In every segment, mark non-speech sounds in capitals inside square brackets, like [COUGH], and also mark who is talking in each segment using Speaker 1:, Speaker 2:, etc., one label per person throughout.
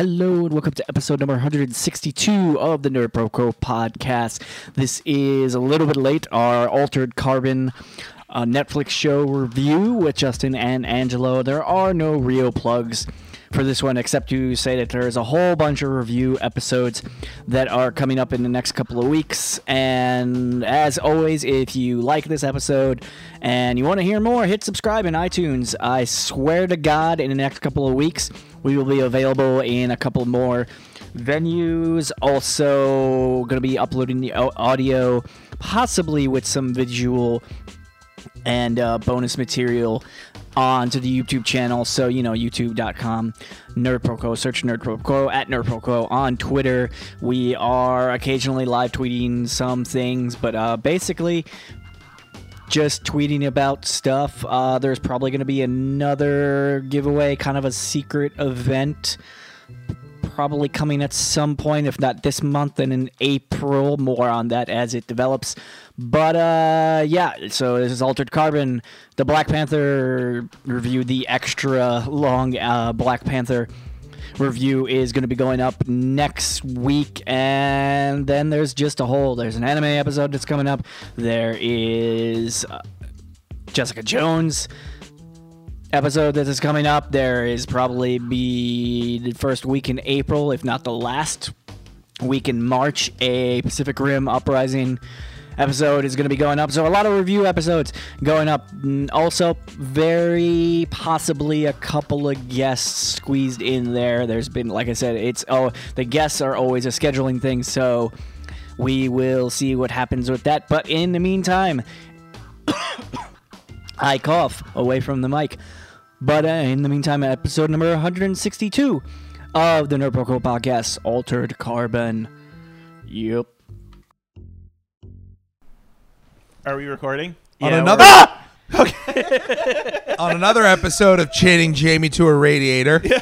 Speaker 1: Hello and welcome to episode number 162 of the Nerd Proco podcast. This is a little bit late, our Altered Carbon uh, Netflix show review with Justin and Angelo. There are no real plugs for this one except to say that there's a whole bunch of review episodes that are coming up in the next couple of weeks. And as always, if you like this episode and you want to hear more, hit subscribe in iTunes. I swear to God, in the next couple of weeks, we will be available in a couple more venues. Also, going to be uploading the audio, possibly with some visual and uh, bonus material onto the YouTube channel. So, you know, youtube.com, NerdProco, search NerdProco at NerdProco on Twitter. We are occasionally live tweeting some things, but uh, basically just tweeting about stuff. Uh, there's probably going to be another giveaway, kind of a secret event probably coming at some point, if not this month, then in April. More on that as it develops. But uh, yeah, so this is Altered Carbon, the Black Panther review, the extra long uh, Black Panther review is going to be going up next week. And then there's just a whole there's an anime episode that's coming up. There is uh, jessica jones episode that is coming up. There is probably be the first week in April, if not the last week in March, a Pacific Rim Uprising episode is going to be going up. So a lot of review episodes going up. Mm, Also, very possibly a couple of guests squeezed in there. There's been, like I said, it's oh the guests are always a scheduling thing. So we will see what happens with that. But in the meantime. [COUGHS] I cough away from the mic. But uh, in the meantime, episode number 162 of the Nerd Proco podcast, Altered Carbon. Yep.
Speaker 2: Are we recording?
Speaker 3: on
Speaker 1: Yeah,
Speaker 3: another [LAUGHS]
Speaker 2: Okay. [LAUGHS]
Speaker 3: on another episode of chaining Jamie to a radiator. [LAUGHS]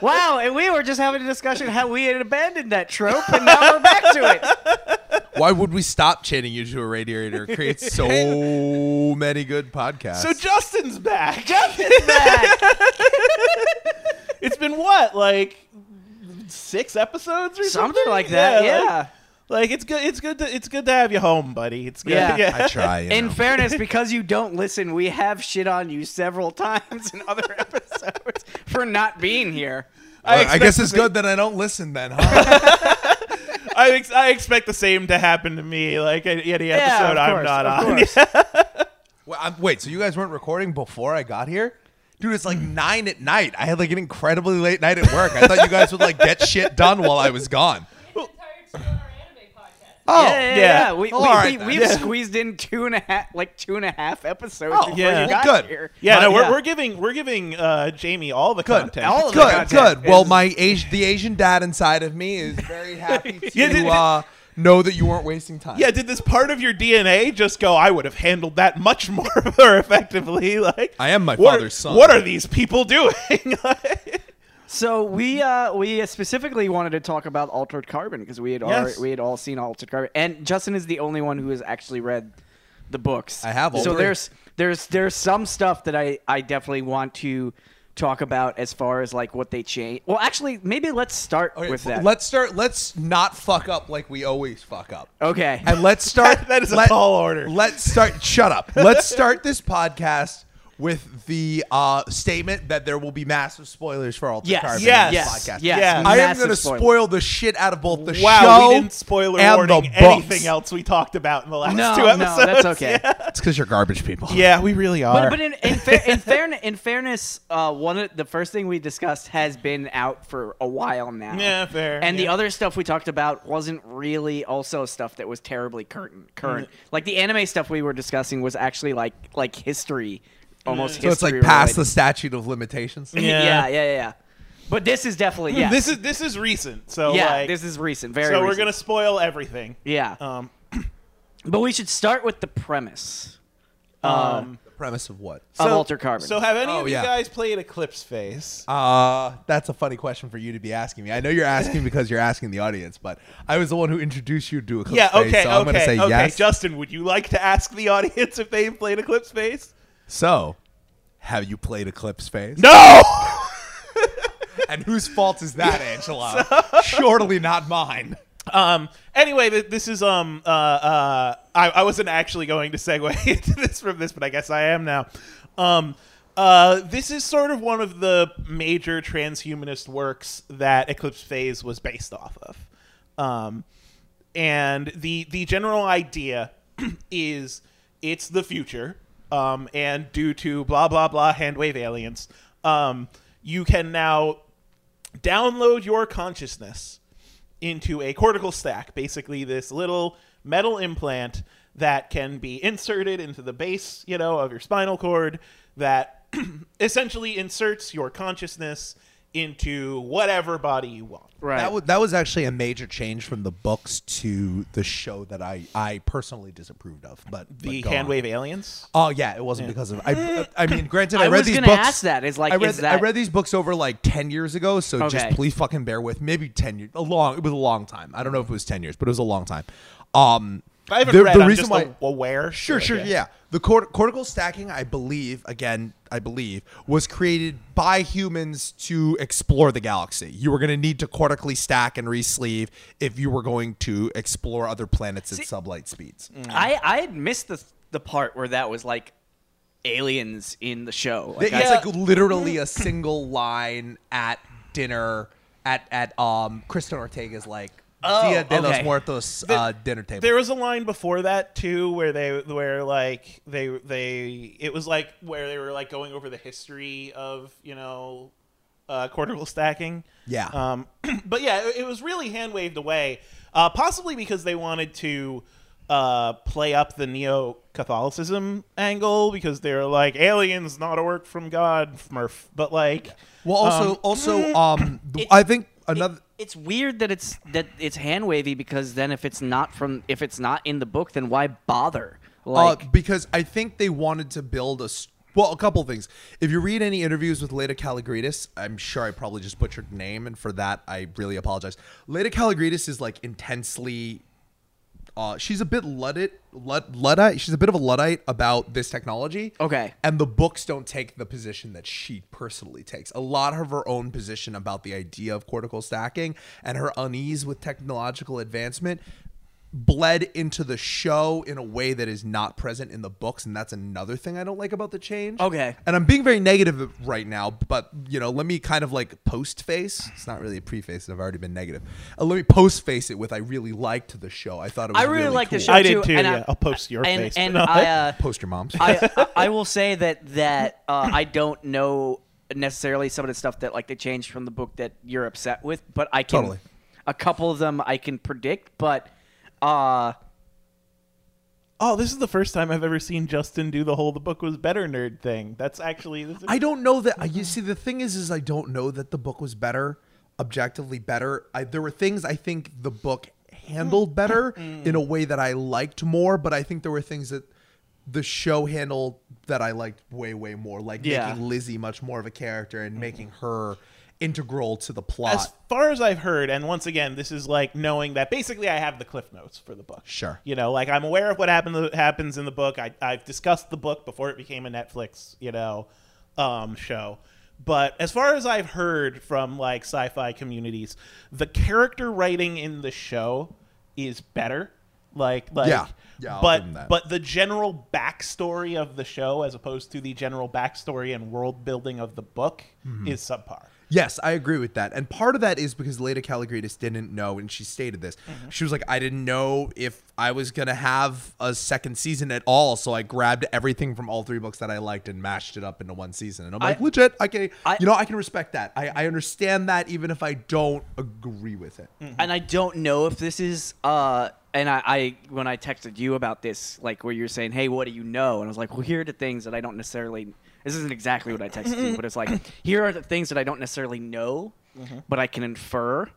Speaker 1: Wow, and we were just having a discussion how we had abandoned that trope, and now we're back to it.
Speaker 3: Why would we stop chaining you to a radiator? It creates so many good podcasts.
Speaker 2: so Justin's back.
Speaker 1: Justin's back.
Speaker 2: It's been what, like six episodes or something?
Speaker 1: Something like that,
Speaker 2: like-
Speaker 1: yeah.
Speaker 2: Like, it's good. It's good. To, it's good to have you home, buddy. It's good.
Speaker 1: Yeah.
Speaker 3: I try. You
Speaker 1: In
Speaker 3: know.
Speaker 1: fairness, [LAUGHS] because you don't listen, we have shit on you several times in other [LAUGHS] episodes for not being here.
Speaker 3: Well, I, guess it's
Speaker 2: same-
Speaker 3: good that I don't listen then, [LAUGHS] huh?
Speaker 2: I, ex- I expect the same to happen to me. Like any any
Speaker 1: Yeah,
Speaker 2: episode
Speaker 1: of
Speaker 2: I'm
Speaker 1: course,
Speaker 2: not
Speaker 1: of
Speaker 2: on.
Speaker 1: course.
Speaker 3: Well, I'm, wait, so you guys weren't recording before I got here? Dude, it's like hmm. nine at night. I had like an incredibly late night at work. I thought you guys would like get shit done while I was gone.
Speaker 4: We have an entire two-hour anime podcast.
Speaker 3: Oh,
Speaker 1: yeah, yeah,
Speaker 2: yeah.
Speaker 1: yeah. We, we,
Speaker 3: all right
Speaker 1: we,
Speaker 3: then.
Speaker 1: we've
Speaker 2: Yeah.
Speaker 1: squeezed in two and a half, like two and a half episodes
Speaker 3: Oh,
Speaker 1: before
Speaker 2: yeah.
Speaker 1: you got
Speaker 3: Good.
Speaker 1: here.
Speaker 2: Yeah,
Speaker 3: My-
Speaker 2: no, we're,
Speaker 1: yeah.
Speaker 2: we're giving we're giving uh, Jamie all the
Speaker 3: Good.
Speaker 2: content.
Speaker 1: All of the
Speaker 3: good,
Speaker 1: content
Speaker 3: good. Well,
Speaker 1: is-
Speaker 3: my Asian, the Asian dad inside of me is very happy [LAUGHS] to
Speaker 2: Yeah, did- did-
Speaker 3: uh, know that you weren't wasting time.
Speaker 2: Yeah, did this part of your DNA just go? I would have handled that much more, [LAUGHS] more effectively. Like
Speaker 3: I am my
Speaker 2: what
Speaker 3: father's
Speaker 2: are,
Speaker 3: son.
Speaker 2: What are these people doing? [LAUGHS]
Speaker 1: So we uh, we specifically wanted to talk about Altered Carbon because we had
Speaker 2: Yes.
Speaker 1: already, we had all seen Altered Carbon, and Justin is the only one who has actually read the books.
Speaker 3: I have all
Speaker 1: So
Speaker 3: three.
Speaker 1: there's there's there's some stuff that I I definitely want to talk about as far as like what they changed. Well, actually, maybe let's start
Speaker 3: Okay,
Speaker 1: with that.
Speaker 3: Let's start. Let's not fuck up like we always fuck up.
Speaker 1: okay.
Speaker 3: And let's start. [LAUGHS]
Speaker 2: That is a
Speaker 3: let-
Speaker 2: tall order.
Speaker 3: Let's start. Shut up. Let's start this podcast with the uh, statement that there will be massive spoilers for Altered
Speaker 1: Yes.
Speaker 3: Carbon in
Speaker 2: Yes.
Speaker 3: this
Speaker 1: Yes.
Speaker 3: podcast.
Speaker 1: Yes.
Speaker 2: Yeah.
Speaker 3: I am going to spoil the shit out of both the
Speaker 2: wow,
Speaker 3: show
Speaker 2: we didn't spoiler
Speaker 3: and the
Speaker 2: warning
Speaker 3: books.
Speaker 2: anything else we talked about in the last
Speaker 1: No,
Speaker 2: two
Speaker 1: no,
Speaker 2: episodes.
Speaker 1: that's okay. [LAUGHS]
Speaker 2: Yeah,
Speaker 3: It's because you're garbage people.
Speaker 2: Yeah, we really are.
Speaker 1: But, but in in, fair, in, fairness, in fairness, uh, one of the first thing we discussed has been out for a while now.
Speaker 2: Yeah, fair,
Speaker 1: And the other stuff we talked about wasn't really also stuff that was terribly current. Current, like the anime stuff we were discussing was actually like like history, almost.
Speaker 3: So it's like
Speaker 1: history
Speaker 3: past the statute of limitations. [LAUGHS]
Speaker 2: Yeah.
Speaker 1: yeah, yeah, yeah, yeah. But this is definitely yeah.
Speaker 2: this is this is recent. So
Speaker 1: yeah,
Speaker 2: like,
Speaker 1: this is recent. Very.
Speaker 2: so we're gonna spoil everything.
Speaker 1: yeah.
Speaker 2: Um, [CLEARS THROAT]
Speaker 1: but we should start with the premise.
Speaker 2: um,
Speaker 3: The premise of what?
Speaker 1: Of
Speaker 2: so,
Speaker 1: Altered Carbon.
Speaker 2: So have any
Speaker 3: Oh,
Speaker 2: of
Speaker 3: yeah.
Speaker 2: you guys played Eclipse Phase?
Speaker 3: Uh, that's a funny question for you to be asking me. I know you're asking because you're asking the audience, but I was the one who introduced you to Eclipse
Speaker 2: yeah.
Speaker 3: Phase,
Speaker 2: Okay.
Speaker 3: so I'm
Speaker 2: okay.
Speaker 3: going to say
Speaker 2: okay.
Speaker 3: yes.
Speaker 2: Justin, would you like to ask the [LAUGHS] audience if they've played Eclipse Phase?
Speaker 3: So, have you played Eclipse Phase?
Speaker 2: No. [LAUGHS]
Speaker 3: And whose fault is that, [LAUGHS] Angelo? Surely not mine.
Speaker 2: Um. Anyway, th- this is um. Uh. Uh. I, I wasn't actually going to segue [LAUGHS] into this from this, but I guess I am now. Um. Uh. This is sort of one of the major transhumanist works that Eclipse Phase was based off of. Um. And the the general idea [CLEARS THROAT] is it's the future. Um. And due to blah blah blah handwave aliens, um, you can now download your consciousness into a cortical stack, basically this little metal implant that can be inserted into the base, you know, of your spinal cord that [CLEARS THROAT] essentially inserts your consciousness into whatever body you want.
Speaker 1: Right.
Speaker 3: That was that was actually a major change from the books to the show that I I personally disapproved of. But
Speaker 2: The
Speaker 3: but go on.
Speaker 2: handwave aliens.
Speaker 3: Oh yeah, it wasn't because of I. I mean, granted, I,
Speaker 1: I
Speaker 3: read
Speaker 1: was
Speaker 3: these
Speaker 1: gonna
Speaker 3: books.
Speaker 1: ask that. Is like,
Speaker 3: I read
Speaker 1: is that
Speaker 3: I read these books over like ten years ago, so just please fucking bear with. Maybe ten years, a long. It was a long time. I don't know if it was ten years, but it was a long time. Um,
Speaker 2: I haven't
Speaker 3: the,
Speaker 2: read.
Speaker 3: the
Speaker 2: I'm
Speaker 3: reason
Speaker 2: just
Speaker 3: why.
Speaker 2: aware.
Speaker 3: Sure,
Speaker 2: So,
Speaker 3: sure,
Speaker 2: okay.
Speaker 3: yeah. The cort- cortical stacking, I believe, again, I believe, was created by humans to explore the galaxy. You were going to need to cortically stack and re-sleeve if you were going to explore other planets at sublight speeds.
Speaker 1: I I had missed the the part where that was like aliens in the show. Like,
Speaker 3: it's
Speaker 1: I-
Speaker 3: like literally a single line at dinner at at um Kristin Ortega's like
Speaker 1: Oh,
Speaker 3: Dia de los. Muertos
Speaker 2: The-
Speaker 3: uh, dinner table.
Speaker 2: There was a line before that too, where they where like they they it was like where they were like going over the history of you know uh, cortical stacking.
Speaker 3: Yeah.
Speaker 2: Um, [CLEARS THROAT] but yeah, it, it was really hand waved away, uh, possibly because they wanted to uh, play up the neo Catholicism angle because they're like aliens, not a work from God, Murph. But like,
Speaker 3: well, also
Speaker 2: um,
Speaker 3: also [CLEARS THROAT] um
Speaker 1: It-
Speaker 3: I think another
Speaker 1: It- it's weird that it's that it's hand wavy because then if it's not from if it's not in the book, then why bother? Like
Speaker 3: uh, because I think they wanted to build a well, a couple things. If you read any interviews with Laeta Kalogridis, I'm sure I probably just butchered name, and for that I really apologize. Laeta Kalogridis is like intensely. Uh, she's a bit luddite, lud, luddite. She's a bit of a luddite about this technology.
Speaker 1: Okay.
Speaker 3: And the books don't take the position that she personally takes. A lot of her own position about the idea of cortical stacking and her unease with technological advancement bled into the show in a way that is not present in the books and that's another thing I don't like about the change.
Speaker 1: Okay.
Speaker 3: And I'm being very negative right now, but you know, let me kind of like post face. It's not really a preface, I've already been negative. Uh, let me post face it with I really liked the show. I thought it was
Speaker 1: I really, like
Speaker 3: cool.
Speaker 1: the show
Speaker 2: I did too,
Speaker 1: and
Speaker 2: yeah.
Speaker 1: I,
Speaker 2: I'll post your
Speaker 1: and,
Speaker 2: face,
Speaker 1: And
Speaker 2: but.
Speaker 1: I, uh, [LAUGHS]
Speaker 3: Post your moms.
Speaker 1: I, I I will say that that uh, I don't know necessarily some of the stuff that like they changed from the book that you're upset with, but I can
Speaker 3: Totally.
Speaker 1: a couple of them I can predict, but uh
Speaker 2: oh, this is the first time I've ever seen Justin do the whole "the book was better" nerd thing. That's actually this is,
Speaker 3: I don't know that. You see, the thing is, is I don't know that the book was better, objectively better. I, there were things I think the book handled better in a way that I liked more, but I think there were things that the show handled that I liked way, way more, like
Speaker 1: Yeah.
Speaker 3: making Lizzie much more of a character and making her integral to the plot.
Speaker 2: as far as I've heard, and once again, this is like knowing that basically I have the cliff notes for the book.
Speaker 3: Sure.
Speaker 2: You know, like I'm aware of what happened happens in the book. I, I've discussed the book before it became a Netflix, you know, um, show. But as far as I've heard from like sci-fi communities, the character writing in the show is better. Like, like,
Speaker 3: Yeah. Yeah, I'll
Speaker 2: but
Speaker 3: give 'em that.
Speaker 2: but the general backstory of the show, as opposed to the general backstory and world building of the book,
Speaker 3: Mm-hmm.
Speaker 2: is subpar.
Speaker 3: Yes, I agree with that. And part of that is because Laeta Kalogridis didn't know, and she stated this.
Speaker 2: Mm-hmm.
Speaker 3: She was like, I didn't know if I was going to have a second season at all. So I grabbed everything from all three books that I liked and mashed it up into one season. And I'm like,
Speaker 1: I-
Speaker 3: legit, I can,
Speaker 1: I-
Speaker 3: you know, I can respect that. I, I understand that even if I don't agree with it.
Speaker 1: and I don't know if this is uh and I, I when I texted you about this, like where you're saying, Hey, what do you know? And I was like, Well here are the things that I don't necessarily this isn't exactly what I texted you, but it's like [CLEARS THROAT] here are the things that I don't necessarily know, but I can infer.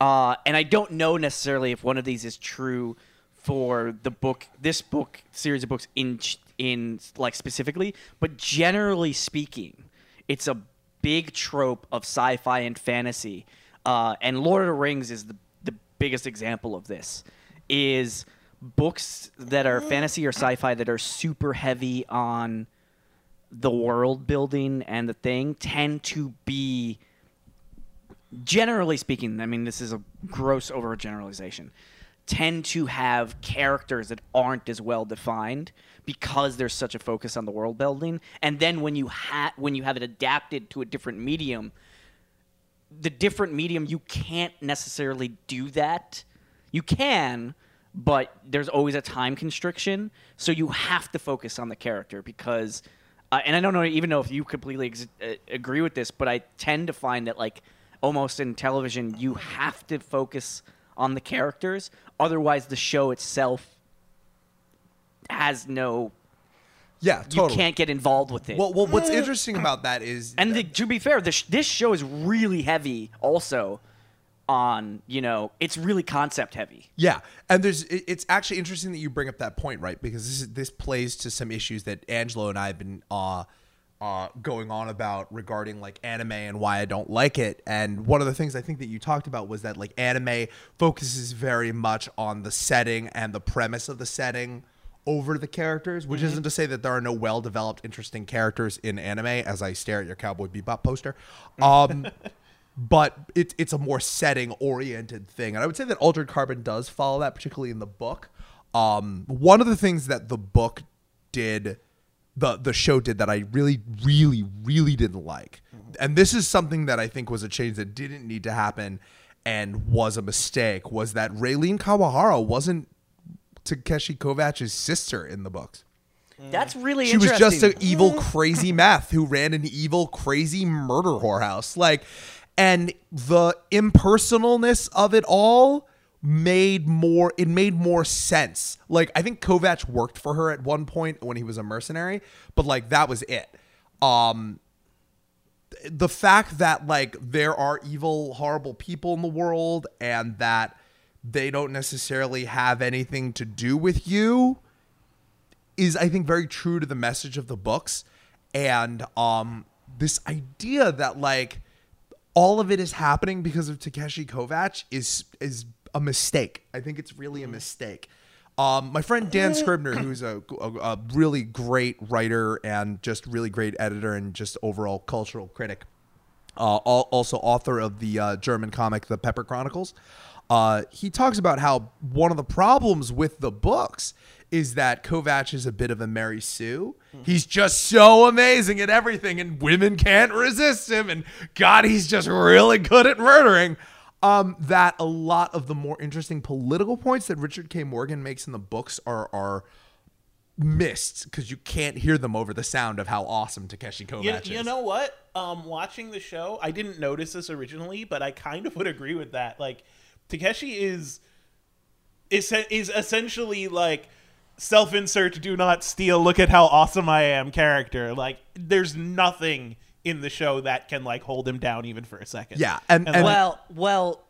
Speaker 1: Uh, and I don't know necessarily if one of these is true for the book, this book series of books in in like specifically, but generally speaking, it's a big trope of sci-fi and fantasy. Uh, and Lord of the Rings is the the biggest example of this. Is books that are fantasy or sci-fi that are super heavy on the world building and the thing tend to be generally speaking, I mean, this is a gross overgeneralization, tend to have characters that aren't as well defined because there's such a focus on the world building. And then when you ha- when you have it adapted to a different medium, the different medium you can't necessarily do that. You can, but there's always a time constriction, so you have to focus on the character because. Uh, and I don't know even know if you completely ex- uh, agree with this, but I tend to find that like almost in television you have to focus on the characters, otherwise the show itself has no.
Speaker 3: Yeah, totally.
Speaker 1: You can't get involved with it.
Speaker 3: Well, well, what's interesting about that is
Speaker 1: And the, to be fair, this this show is really heavy. Also, on you know, it's really concept heavy.
Speaker 3: Yeah, and there's it's actually interesting that you bring up that point, right? Because this is, this plays to some issues that Angelo and I have been uh uh going on about regarding like anime and why I don't like it. And one of the things I think that you talked about was that like anime focuses very much on the setting and the premise of the setting over the characters, which isn't to say that there are no well-developed interesting characters in anime as I stare at your Cowboy Bebop poster. Um [LAUGHS] but it, it's a more setting oriented thing. And I would say that Altered Carbon does follow that, particularly in the book. Um, one of the things that the book did, the, the show did that I really, really, really didn't like. And this is something that I think was a change that didn't need to happen and was a mistake was that Reileen Kawahara wasn't Takeshi Kovacs's sister in the books.
Speaker 1: That's really
Speaker 3: She was just an evil, [LAUGHS] crazy meth who ran an evil, crazy murder whorehouse. Like, and the impersonalness of it all made more. It made more sense. Like, I think Kovacs worked for her at one point when he was a mercenary, but like that was it. Um, the fact that like there are evil, horrible people in the world, and that they don't necessarily have anything to do with you is I think very true to the message of the books and um this idea that like all of it is happening because of Takeshi Kovacs is is a mistake. I think it's really a mistake. Um, my friend Dan Scribner, who's a, a, a really great writer and just really great editor and just overall cultural critic, uh, also author of the uh, German comic The Pepper Chronicles. Uh, he talks about how one of the problems with the books is that Kovac is a bit of a Mary Sue. He's just so amazing at everything, and women can't resist him. And God, he's just really good at murdering. Um, that a lot of the more interesting political points that Richard K. Morgan makes in the books are are missed because you can't hear them over the sound of how awesome Takeshi Kovac
Speaker 2: You,
Speaker 3: is.
Speaker 2: you know what? Um, watching the show, I didn't notice this originally, but I kind of would agree with that. Like, Takeshi is is is essentially like self-insert, do not steal. Look at how awesome I am. Character. Like, there's nothing in the show that can like hold him down even for a second.
Speaker 3: Yeah, and-
Speaker 2: and
Speaker 3: and-
Speaker 2: like,
Speaker 1: well, well,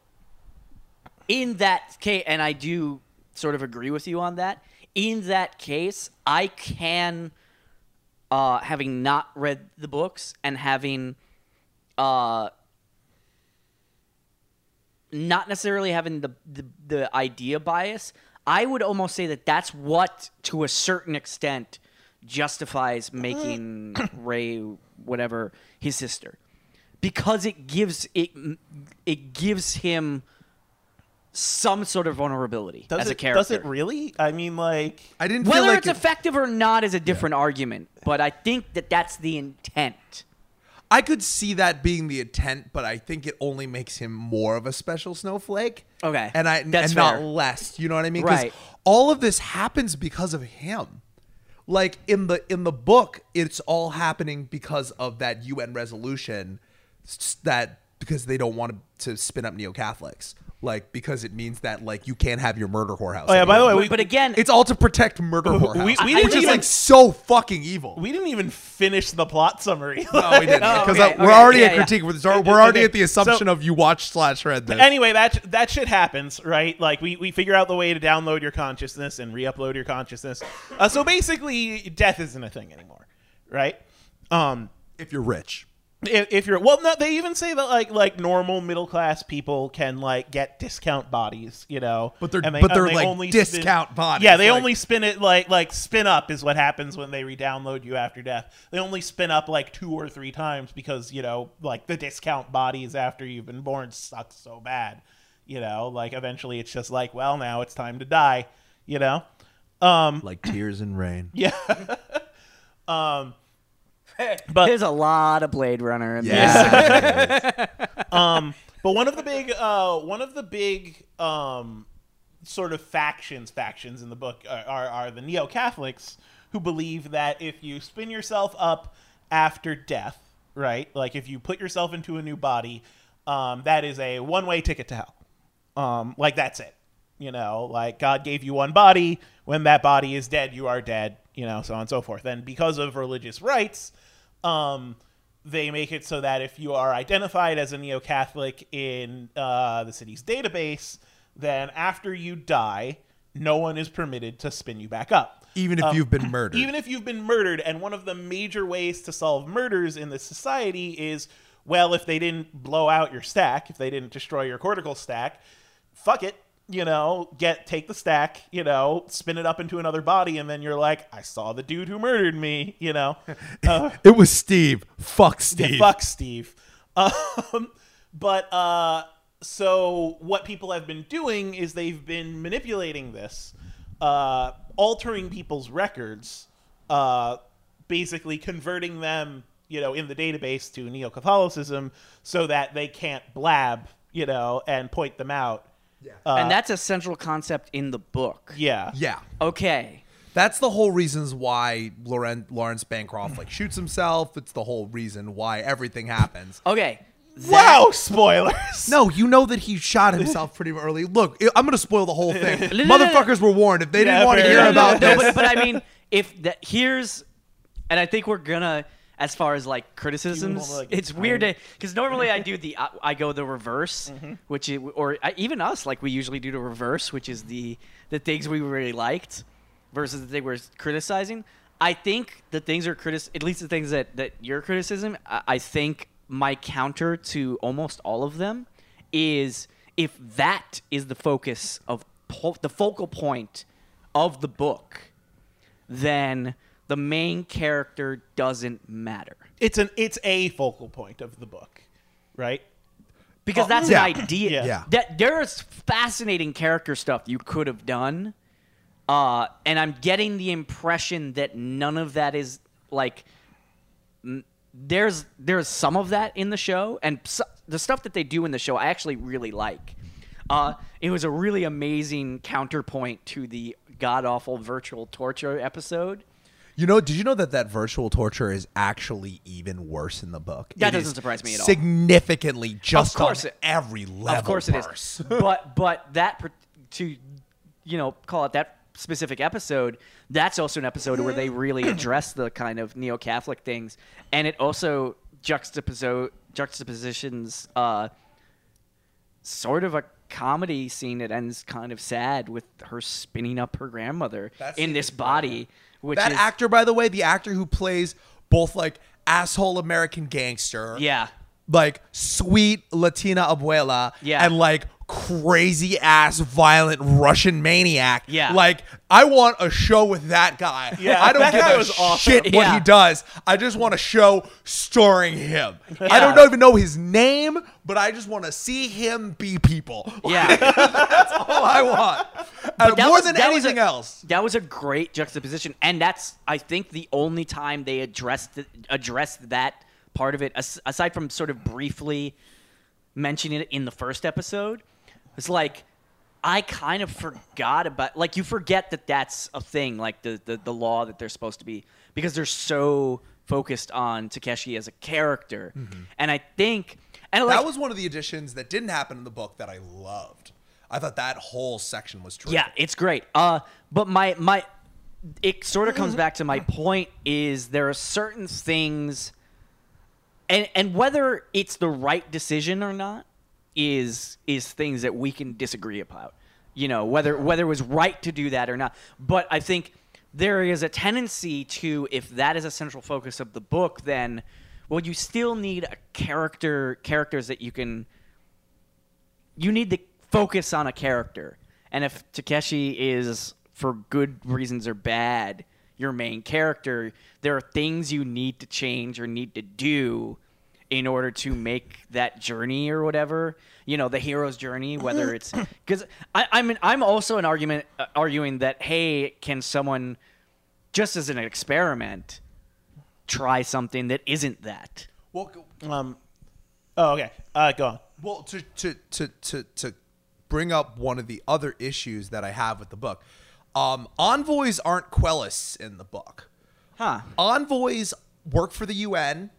Speaker 1: in that case, and I do sort of agree with you on that. In that case, I can, uh, having not read the books and having, uh, not necessarily having the, the the idea bias, I would almost say that that's what, to a certain extent, justifies uh-huh. making Ray whatever his sister, because it gives it it gives him some sort of vulnerability
Speaker 2: does
Speaker 1: as
Speaker 2: it,
Speaker 1: a character.
Speaker 2: Does it really? I mean, like,
Speaker 3: I didn't feel
Speaker 1: Whether
Speaker 3: like
Speaker 1: it's
Speaker 3: it-
Speaker 1: effective or not is a different argument, but I think that that's the intent.
Speaker 3: I could see that being the intent, but I think it only makes him more of a special snowflake.
Speaker 1: Okay,
Speaker 3: and I
Speaker 1: that's
Speaker 3: and not less. You know what I mean?
Speaker 1: Right.
Speaker 3: All of this happens because of him. Like in the in the book, it's all happening because of that UN resolution that because they don't want to, to spin up neo Catholics. Like because it means that like you can't have your murder whorehouse.
Speaker 2: oh yeah. By the way, we,
Speaker 1: But again,
Speaker 3: it's all to protect murder
Speaker 2: We-
Speaker 3: whorehouse.
Speaker 2: we
Speaker 3: which
Speaker 2: didn't
Speaker 3: is
Speaker 2: even-
Speaker 3: like so fucking evil.
Speaker 2: we didn't even finish the plot summary.
Speaker 3: no, we didn't [LAUGHS]
Speaker 1: Oh,
Speaker 3: because
Speaker 1: okay,
Speaker 3: uh, we're
Speaker 1: okay,
Speaker 3: already
Speaker 1: yeah,
Speaker 3: at
Speaker 1: yeah.
Speaker 3: critique. We're we're already
Speaker 2: Okay,
Speaker 3: at the assumption
Speaker 2: so-
Speaker 3: of you watched slash read this.
Speaker 2: anyway, that that shit happens, right? Like we, we figure out the way to download your consciousness and re-upload your consciousness. Uh, so basically, death isn't a thing anymore, right? Um,
Speaker 3: if you're rich.
Speaker 2: If, if you're well, no, they even say that like like normal middle class people can like get discount bodies, you know,
Speaker 3: But they're-
Speaker 2: and
Speaker 3: but they're,
Speaker 2: and
Speaker 3: like,
Speaker 2: only
Speaker 3: discount bodies,
Speaker 2: Yeah, they
Speaker 3: like-
Speaker 2: only spin it like like spin up is what happens when they re-download you after death. They only spin up like two or three times because you know like the discount bodies after you've been born sucks so bad, you know. Like eventually it's just like well now it's time to die, you know. Um,
Speaker 3: Like tears and rain. [LAUGHS]
Speaker 2: yeah. [LAUGHS] um, [LAUGHS] but
Speaker 1: There's a lot of Blade Runner in
Speaker 3: Yeah. [LAUGHS]
Speaker 2: um, but one of the big, uh, one of the big, um, sort of factions, factions in the book are, are, are the neo Catholics who believe that if you spin yourself up after death, right, like if you put yourself into a new body, um, that is a one way ticket to hell. Um, like that's it. You know, like God gave you one body. When that body is dead, you are dead. You know, so on and so forth. And because of religious rights, um, they make it so that if you are identified as a neo Catholic in uh, the city's database, then after you die, no one is permitted to spin you back up.
Speaker 3: Even if
Speaker 2: Um,
Speaker 3: you've been [CLEARS THROAT] murdered.
Speaker 2: Even if you've been murdered, and one of the major ways to solve murders in this society is well, if they didn't blow out your stack, if they didn't destroy your cortical stack, fuck it, you know, get take the stack, you know, spin it up into another body, and then you're like, I saw the dude who murdered me, you know. [LAUGHS] Uh,
Speaker 3: it was Steve. Fuck
Speaker 2: yeah,
Speaker 3: Steve.
Speaker 2: fuck Steve. [LAUGHS] Um, but uh, so what people have been doing is they've been manipulating this, uh, altering people's records, uh, basically converting them, you know, in the database to Neo Catholicism, so that they can't blab, you know, and point them out. Yeah. Uh,
Speaker 1: and that's a central concept in the book.
Speaker 2: yeah.
Speaker 3: Yeah.
Speaker 1: Okay.
Speaker 3: That's the whole reasons why Lauren, Lawrence Bancroft like shoots himself. It's the whole reason why everything happens.
Speaker 1: Okay. That-
Speaker 2: Wow, spoilers.
Speaker 3: No, you know that he shot himself pretty early. Look, I- I'm going to spoil the whole thing. [LAUGHS]
Speaker 1: no, no, no.
Speaker 3: Motherfuckers were warned. If they
Speaker 2: Yeah,
Speaker 3: didn't want to hear
Speaker 2: enough.
Speaker 3: about
Speaker 1: no,
Speaker 3: this,
Speaker 1: but, but I mean, if that here's, and I think we're gonna, as far as like criticisms,
Speaker 2: like,
Speaker 1: it's weird to because normally I do the I, I go the reverse,
Speaker 2: Mm-hmm.
Speaker 1: which is, or I, even us like we usually do the reverse, which is the the things we really liked versus the thing we're criticizing. I think the things are critic, at least the things that that your criticism. I, I think my counter to almost all of them is if that is the focus of po- the focal point of the book, then the main character doesn't matter
Speaker 2: It's an it's a focal point of the book, right?
Speaker 1: because
Speaker 3: Oh,
Speaker 1: that's
Speaker 3: yeah.
Speaker 1: an idea.
Speaker 2: Yeah.
Speaker 3: Yeah.
Speaker 1: That there's fascinating character stuff you could have done, uh, and I'm getting the impression that none of that is like. n- There's there's some of that in the show, and so, the stuff that they do in the show I actually really like. Uh, it was a really amazing counterpoint to the god awful virtual torture episode.
Speaker 3: You know, did you know that that virtual torture is actually even worse in the book?
Speaker 1: That
Speaker 3: It
Speaker 1: doesn't surprise me at all.
Speaker 3: Significantly, just of
Speaker 1: course
Speaker 3: on
Speaker 1: it-
Speaker 3: every level.
Speaker 1: Of course it
Speaker 3: worse.
Speaker 1: is. [LAUGHS] but but that to you know call it that specific episode. That's also an episode where they really address the kind of neo Catholic things, and it also juxtaposo juxtapositions uh, sort of a comedy scene that ends kind of sad with her spinning up her grandmother in this
Speaker 3: is
Speaker 1: body, which
Speaker 3: that
Speaker 1: is
Speaker 3: actor, by the way, the actor who plays both like asshole American gangster,
Speaker 1: yeah.
Speaker 3: like sweet Latina abuela,
Speaker 1: Yeah.
Speaker 3: and like crazy ass violent Russian maniac.
Speaker 1: Yeah.
Speaker 3: Like I want a show with that guy.
Speaker 2: Yeah,
Speaker 3: I don't give a
Speaker 2: awesome.
Speaker 3: shit what
Speaker 1: Yeah.
Speaker 3: he does. I just want a show starring him. I don't even know his name, but I just want to see him be people.
Speaker 1: Yeah. [LAUGHS]
Speaker 3: That's all I want. Uh, more
Speaker 1: was-
Speaker 3: than anything
Speaker 1: a-
Speaker 3: else.
Speaker 1: That was a great juxtaposition, and that's I think the only time they addressed addressed that part of it, as, aside from sort of briefly mentioning it in the first episode. It's like I kind of forgot about like you forget that that's a thing, like the the, the law that they're supposed to be because they're so focused on Takeshi as a character, and I think and like,
Speaker 3: that was one of the additions that didn't happen in the book that I loved. I thought that whole section was terrific.
Speaker 1: Yeah, it's great. Uh, but my my, it sort of comes back to my point is there are certain things, and and whether it's the right decision or not is is things that we can disagree about. You know whether whether it was right to do that or not. But I think there is a tendency to if that is a central focus of the book, then well, you still need a character characters that you can. You need to focus on a character, and if Takeshi is for good reasons or bad your main character, there are things you need to change or need to do in order to make that journey or whatever you know the hero's journey whether [CLEARS THROAT] it's because i'm i'm also an argument uh, arguing that hey can someone just as an experiment try something that isn't that
Speaker 3: Well,
Speaker 2: Um. Oh, okay. Uh, go on.
Speaker 3: Well, to, to to to to bring up one of the other issues that I have with the book, um, envoys aren't Quellis in the book.
Speaker 1: huh
Speaker 3: Envoys work for the UN.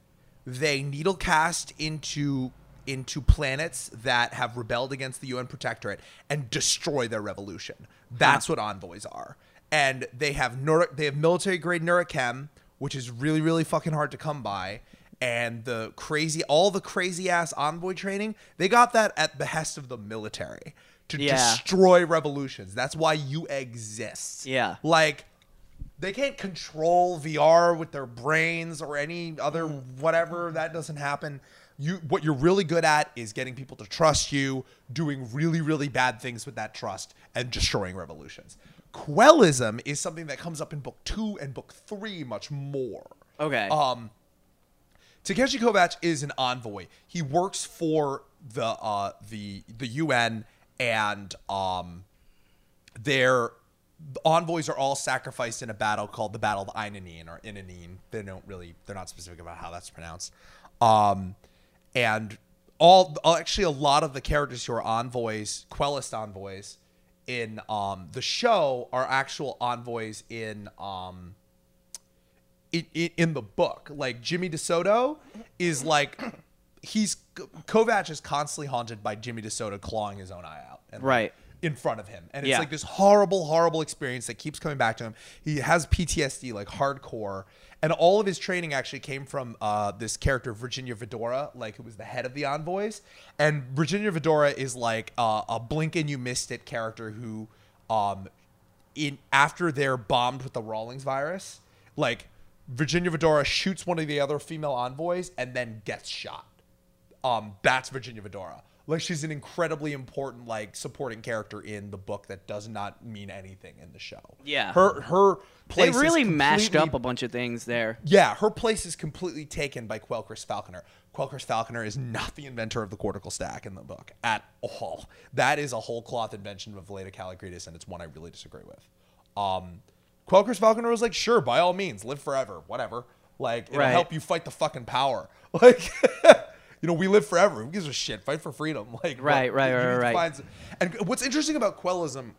Speaker 3: They needle cast into into planets that have rebelled against the UN Protectorate and destroy their revolution. That's what envoys are. And they have neuro, they have military grade neurochem, which is really really fucking hard to come by. And the crazy all the crazy ass envoy training, they got that at the behest of the military to
Speaker 1: Yeah.
Speaker 3: destroy revolutions. That's why you exist.
Speaker 1: Yeah.
Speaker 3: Like they can't control VR with their brains or any other whatever. That doesn't happen. You what you're really good at is getting people to trust you, doing really really bad things with that trust, and destroying revolutions. Quellism is something that comes up in book two and book three much more.
Speaker 1: okay
Speaker 3: Um, Takeshi Kovacs is an envoy. He works for the uh, the the UN, and um, their envoys are all sacrificed in a battle called the Battle of Innenin or Innenin. They don't really they're not specific about how that's pronounced. Um, and all actually a lot of the characters who are envoys, Quellist envoys in um, the show are actual envoys in um, in, the book. Like Jimmy DeSoto is like he's Kovac is constantly haunted by Jimmy DeSoto clawing his own eye out. And,
Speaker 1: Right.
Speaker 3: In front of him. And it's
Speaker 1: Yeah.
Speaker 3: like this horrible, horrible experience that keeps coming back to him. He has PTSD, like hardcore. And all of his training actually came from uh, this character, Virginia Vidaura, like who was the head of the envoys. And Virginia Vidaura is like uh, a blink and you missed it character who, um, in after they're bombed with the Rawlings virus, like Virginia Vidaura shoots one of the other female envoys and then gets shot um, that's Virginia Vidaura. Like she's an incredibly important like supporting character in the book that does not mean anything in the show.
Speaker 1: Yeah.
Speaker 3: her her
Speaker 1: they
Speaker 3: place is
Speaker 1: really mashed up a bunch of things there
Speaker 3: Yeah, her place is completely taken by Quellcrist Falconer. Quellcrist Falconer is not the inventor of the cortical stack in the book at all. That is a whole cloth invention of Laeta Kalogridis, and it's one I really disagree with. Um, Quellcrist Falconer was like, sure, by all means, live forever, whatever. Like, it'll
Speaker 1: Right.
Speaker 3: help you fight the fucking power. [LAUGHS] Like, [LAUGHS] you know, we live forever. Who gives a shit? Fight for freedom. [LAUGHS] Like,
Speaker 1: Right, right, right, right.
Speaker 3: find s- And what's interesting about Quellism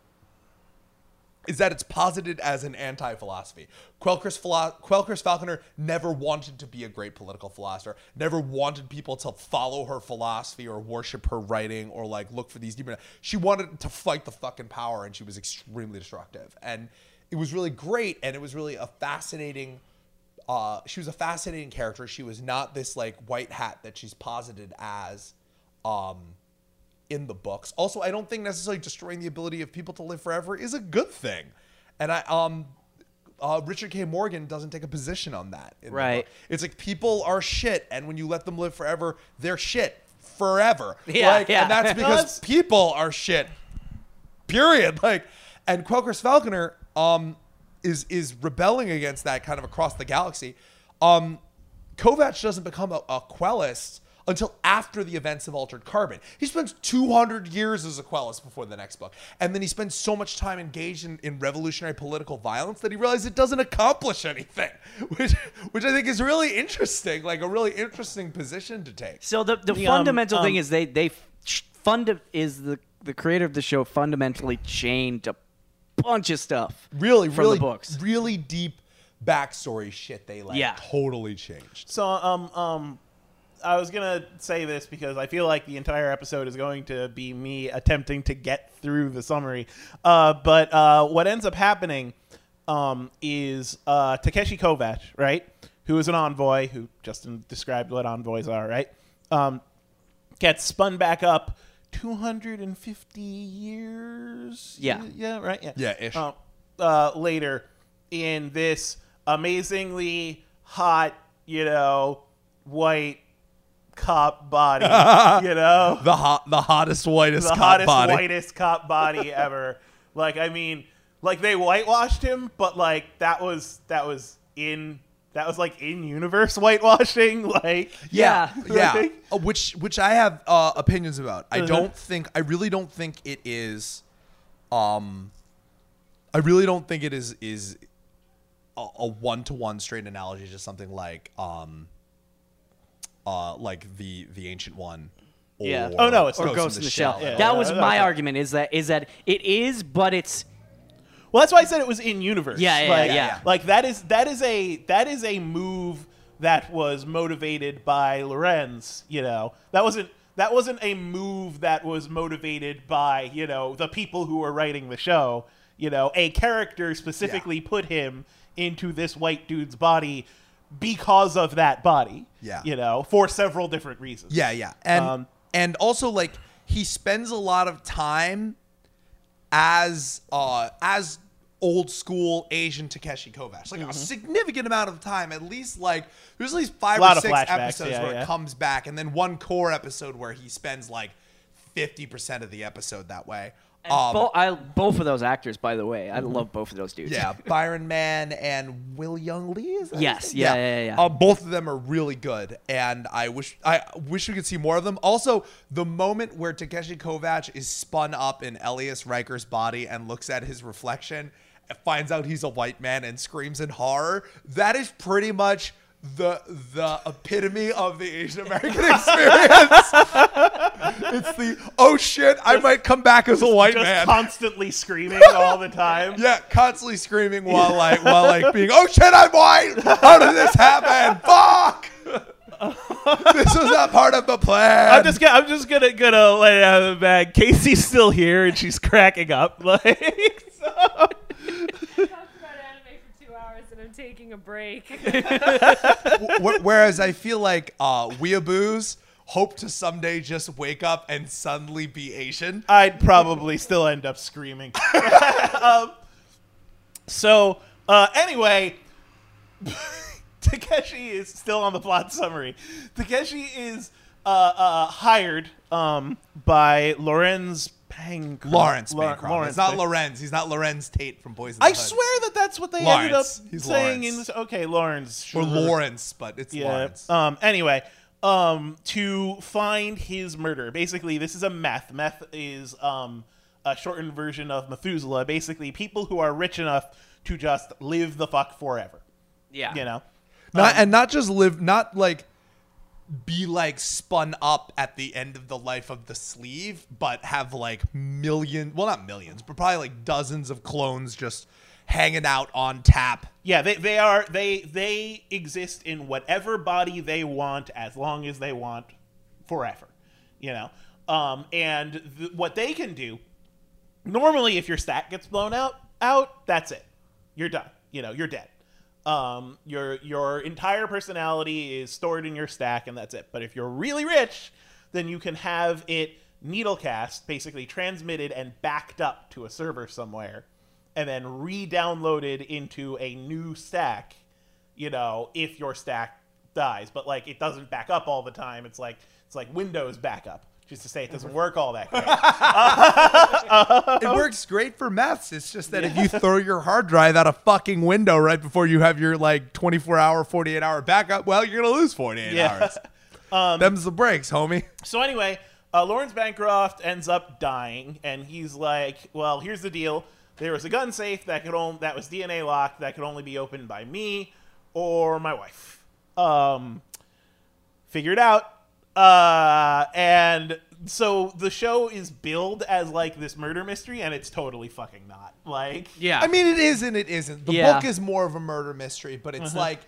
Speaker 3: is that it's posited as an anti-philosophy. Quellcrist, philo- Quellcrist Falconer never wanted to be a great political philosopher, never wanted people to follow her philosophy or worship her writing or like look for these demons. She wanted to fight the fucking power and she was extremely destructive. And it was really great and it was really a fascinating uh, she was a fascinating character. She was not this like white hat that she's posited as um, in the books. Also, I don't think necessarily destroying the ability of people to live forever is a good thing. And I um uh, Richard K. Morgan doesn't take a position on that. in the
Speaker 1: Right.
Speaker 3: book. It's like people are shit, and when you let them live forever, they're shit forever. [LAUGHS]
Speaker 1: Yeah,
Speaker 3: like,
Speaker 1: yeah.
Speaker 3: And that's [LAUGHS] because people are shit. Period. [LAUGHS] Like, and Quellcrist Falconer um is is rebelling against that kind of across the galaxy. Um, Kovac doesn't become a, a Quellist until after the events of Altered Carbon. He spends 200 years as a Quellist before the next book. And then he spends so much time engaged in, in revolutionary political violence that he realizes it doesn't accomplish anything, [LAUGHS] which, which I think is really interesting, like a really interesting position to take.
Speaker 1: So the, the
Speaker 2: The, um,
Speaker 1: fundamental thing
Speaker 2: um,
Speaker 1: is they they fund is the the creator of the show fundamentally chained a bunch of stuff.
Speaker 3: Really,
Speaker 1: from
Speaker 3: really,
Speaker 1: the books.
Speaker 3: really deep backstory shit they like
Speaker 1: Yeah.
Speaker 3: totally changed.
Speaker 2: So um um I was gonna say this because I feel like the entire episode is going to be me attempting to get through the summary. Uh, but uh, what ends up happening um, is uh, Takeshi Kovac, right, who is an envoy, who Justin described what envoys are, right, um, gets spun back up 250 years.
Speaker 1: Yeah.
Speaker 2: yeah, right, yeah,
Speaker 3: Yeah, ish.
Speaker 2: Uh, uh, later in this amazingly hot, you know, white cop body. [LAUGHS] you know,
Speaker 3: The hot, the hottest, whitest
Speaker 2: the
Speaker 3: cop
Speaker 2: hottest,
Speaker 3: body.
Speaker 2: whitest cop body [LAUGHS] ever. Like, I mean, like they whitewashed him, but like that was that was in that was like in universe [LAUGHS] whitewashing. [LAUGHS] Like,
Speaker 3: Yeah,
Speaker 1: Yeah.
Speaker 3: yeah. [LAUGHS]
Speaker 2: Like-
Speaker 3: Uh, which which I have uh, opinions about. I
Speaker 2: Uh-huh.
Speaker 3: don't think I really don't think it is. Um, I really don't think it is is a one to one straight analogy to something like um, uh, like the the ancient one. Or,
Speaker 1: Yeah.
Speaker 2: Oh, no, it's
Speaker 1: or
Speaker 2: Ghost
Speaker 1: Ghost in the Shell.
Speaker 2: Yeah,
Speaker 1: that
Speaker 2: yeah,
Speaker 1: was
Speaker 2: yeah,
Speaker 1: my
Speaker 2: okay.
Speaker 1: argument. Is that is that it is, but it's
Speaker 2: Well, that's why I said it was in universe.
Speaker 1: Yeah, yeah,
Speaker 2: like,
Speaker 1: yeah, yeah.
Speaker 2: Like that is that is a that is a move that was motivated by Lorenz. You know, that wasn't that wasn't a move that was motivated by you know the people who were writing the show. You know, a character specifically put him into this white dude's body because of that body.
Speaker 3: Yeah.
Speaker 2: you know, for several different reasons.
Speaker 3: Yeah, yeah, and
Speaker 2: Um,
Speaker 3: and also like he spends a lot of time as uh as old school Asian Takeshi Kovacs, like a significant amount of time, at least like there's at least five
Speaker 2: Mm-hmm.
Speaker 3: Or six episodes
Speaker 2: yeah,
Speaker 3: where
Speaker 2: yeah.
Speaker 3: it comes back, and then one core episode where he spends like fifty percent of the episode that way.
Speaker 1: And
Speaker 3: Um,
Speaker 1: bo- I, both of those actors, by the way, I love both of those dudes.
Speaker 3: yeah, [LAUGHS] Byron Mann and Will Yun Lee. Is that
Speaker 1: Yes,
Speaker 3: name?
Speaker 1: yeah, yeah, yeah, yeah.
Speaker 3: Uh, both of them are really good, and I wish I wish we could see more of them. Also, the moment where Takeshi Kovacs is spun up in Elias Riker's body and looks at his reflection, finds out he's a white man, and screams in horror. That is pretty much the the epitome of the Asian American [LAUGHS] experience. [LAUGHS] [LAUGHS] it's the oh shit, I might come back as a white
Speaker 2: Just
Speaker 3: man.
Speaker 2: constantly screaming [LAUGHS] all the time.
Speaker 3: Yeah, constantly screaming [LAUGHS] while like while like being, oh shit, I'm white. How did this happen? Fuck. this was not part of the plan.
Speaker 2: I'm just gonna, I'm just gonna gonna let it out of the bag. Casey's still here and she's cracking up. Like, so.
Speaker 4: I talked about anime for two hours and I'm taking a break.
Speaker 3: Whereas I feel like uh, weeaboos hope to someday just wake up and suddenly be Asian.
Speaker 2: I'd probably still end up screaming. [LAUGHS] um, so uh, anyway, [LAUGHS] Takeshi is still on the plot summary. Takeshi is uh, uh, hired um, by Lorenz Pang.
Speaker 3: Lawrence Bancroft.
Speaker 2: Lawrence
Speaker 3: it's not Lorenz. He's not Larenz Tate from Boys
Speaker 2: I
Speaker 3: Hood.
Speaker 2: swear that that's what they ended up
Speaker 3: Lawrence. He's
Speaker 2: saying in this. Okay, Lawrence.
Speaker 3: Or
Speaker 2: sure.
Speaker 3: Lawrence, but it's
Speaker 2: Yeah.
Speaker 3: Lawrence.
Speaker 2: Um. Anyway, um, to find his murder. Basically, this is a meth. Meth is um a shortened version of Methuselah. Basically, people who are rich enough to just live the fuck forever.
Speaker 1: yeah.
Speaker 2: You know.
Speaker 3: Not, and not just live, not like be like spun up at the end of the life of the sleeve, but have like million, well, not millions, but probably like dozens of clones just hanging out on tap.
Speaker 2: Yeah, they, they are they they exist in whatever body they want as long as they want forever. You know. Um and th- what they can do normally if your stack gets blown out out, that's it. You're done. You know, you're dead. Um your your entire personality is stored in your stack and that's it. But if you're really rich, then you can have it needlecast, basically transmitted and backed up to a server somewhere and then re-downloaded into a new stack, you know, if your stack dies. But like it doesn't back up all the time. It's like it's like Windows backup. Just to say it doesn't work all that great. [LAUGHS]
Speaker 3: It works great for meths. It's just that if you throw your hard drive out a fucking window right before you have your like 24 hour, 48 hour backup, well, you're going to lose 48
Speaker 2: Yeah.
Speaker 3: hours. [LAUGHS] Them's the breaks, homie.
Speaker 2: So anyway, uh, Lawrence Bancroft ends up dying, and he's like, "Well, here's the deal. There was a gun safe that could only that was DNA locked that could only be opened by me or my wife. Um, figured out. Uh, and so the show is billed as like this murder mystery, and it's totally fucking not. Like,
Speaker 1: Yeah.
Speaker 3: I mean, it is and it isn't. The
Speaker 1: Yeah.
Speaker 3: book is more of a murder mystery, but it's like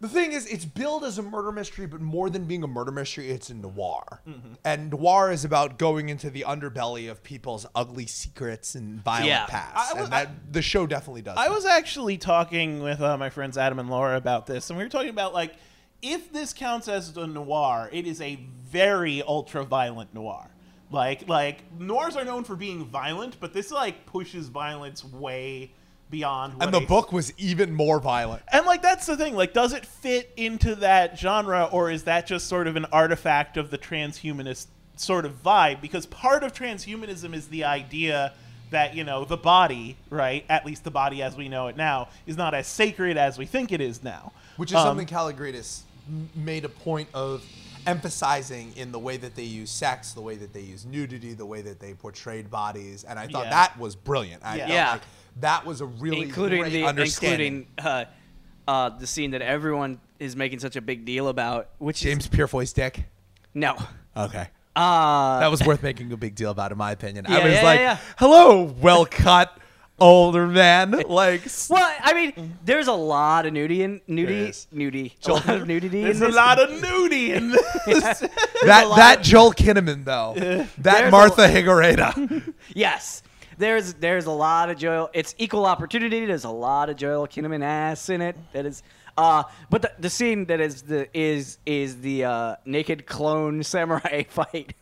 Speaker 3: the thing is, it's billed as a murder mystery, but more than being a murder mystery, it's a noir. And noir is about going into the underbelly of people's ugly secrets and violent
Speaker 1: Yeah.
Speaker 3: past.
Speaker 2: I
Speaker 3: and that the show definitely does.
Speaker 2: I
Speaker 3: that.
Speaker 2: was actually talking with uh, my friends Adam and Laura about this, and we were talking about like if this counts as a noir, it is a very ultra violent noir. Like like noirs are known for being violent, but this like pushes violence way beyond. What
Speaker 3: and the
Speaker 2: a-
Speaker 3: book was even more violent.
Speaker 2: and like that's the thing. Like, does it fit into that genre, or is that just sort of an artifact of the transhumanist sort of vibe? Because part of transhumanism is the idea that you know the body, right? At least the body as we know it now, is not as sacred as we think it is now.
Speaker 5: which is
Speaker 2: Um,
Speaker 5: something Kalogridis made a point of emphasizing in the way that they use sex, the way that they use nudity, the way that they portrayed bodies, and I thought
Speaker 2: Yeah.
Speaker 5: that was brilliant. I
Speaker 2: Yeah.
Speaker 1: Yeah.
Speaker 5: like that was a really
Speaker 1: including
Speaker 5: great
Speaker 1: the
Speaker 5: understanding.
Speaker 1: including uh, uh, the scene that everyone is making such a big deal about, which
Speaker 3: James
Speaker 1: is
Speaker 3: Purefoy's dick.
Speaker 1: no.
Speaker 3: Okay.
Speaker 1: Uh,
Speaker 3: That was worth making a big deal about, in my opinion.
Speaker 1: Yeah,
Speaker 3: I was
Speaker 1: yeah,
Speaker 3: like,
Speaker 1: yeah.
Speaker 3: "Hello, well cut older man." [LAUGHS] Like,
Speaker 1: well, I mean, there's a lot of nudity in nudity, nudity, a lot of nudity.
Speaker 2: There's a lot of [LAUGHS] nudity in this.
Speaker 3: that that Joel Kinnaman though, [LAUGHS] that Martha Higareda.
Speaker 1: Yes. There's there's a lot of Joel. It's equal opportunity. There's a lot of Joel Kinnaman ass in it. That is. Uh, but the, the scene that is the is is the uh, naked clone [LAUGHS] samurai fight,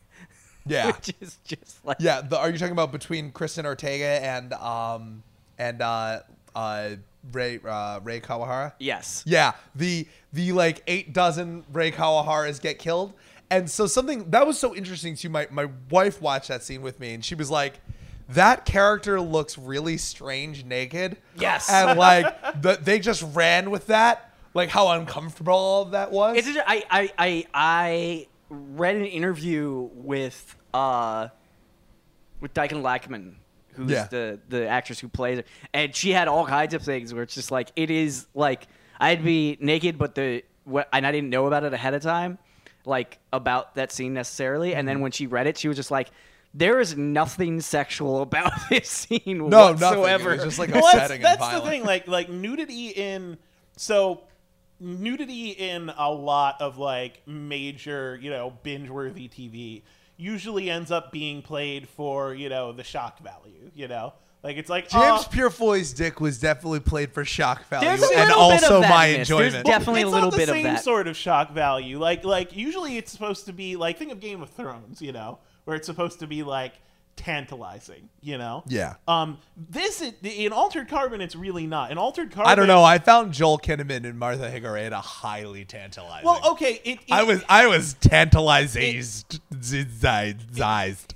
Speaker 3: yeah, [LAUGHS]
Speaker 1: which is just like
Speaker 3: yeah. The, are you talking about between Kristin Ortega and um and uh uh Ray uh, Ray Kawahara?
Speaker 1: yes,
Speaker 3: Yeah, the the like eight dozen Ray Kawaharas get killed, and so something that was so interesting to my my wife watched that scene with me, and she was like, "That character looks really strange naked."
Speaker 1: Yes.
Speaker 3: and [LAUGHS] like the, they just ran with that, like how uncomfortable all of that was.
Speaker 1: It's just, I, I I I read an interview with uh with Dichen Lachman, who's
Speaker 3: Yeah.
Speaker 1: the the actress who plays her, and she had all kinds of things where it's just like it is like I'd be naked, but the what and I didn't know about it ahead of time, like about that scene necessarily, and
Speaker 3: Mm-hmm.
Speaker 1: then when she read it, she was just like. There is nothing sexual about [LAUGHS] this scene
Speaker 3: No, nothing. It
Speaker 1: whatsoever.
Speaker 3: was just like
Speaker 2: well, that's,
Speaker 3: upsetting and
Speaker 2: that's the thing. Like like nudity in so nudity in a lot of like major you know binge worthy TV usually ends up being played for you know the shock value. You know, like it's like
Speaker 3: James
Speaker 2: oh,
Speaker 3: Purefoy's dick was definitely played for shock value and
Speaker 1: little bit of
Speaker 3: also my
Speaker 1: in this. There's
Speaker 3: enjoyment.
Speaker 1: definitely
Speaker 2: it's
Speaker 1: a little
Speaker 2: not the
Speaker 1: bit of
Speaker 2: same
Speaker 1: that.
Speaker 2: sort of shock value. Like like usually it's supposed to be like think of Game of Thrones, you know, where it's supposed to be like tantalizing, you know.
Speaker 3: Yeah.
Speaker 2: Um. This is, in Altered Carbon, it's really not. In Altered Carbon,
Speaker 3: I don't know. I found Joel Kinnaman and Martha Higareda highly tantalizing.
Speaker 2: Well, okay. It, it,
Speaker 3: I was I was tantalized. zized.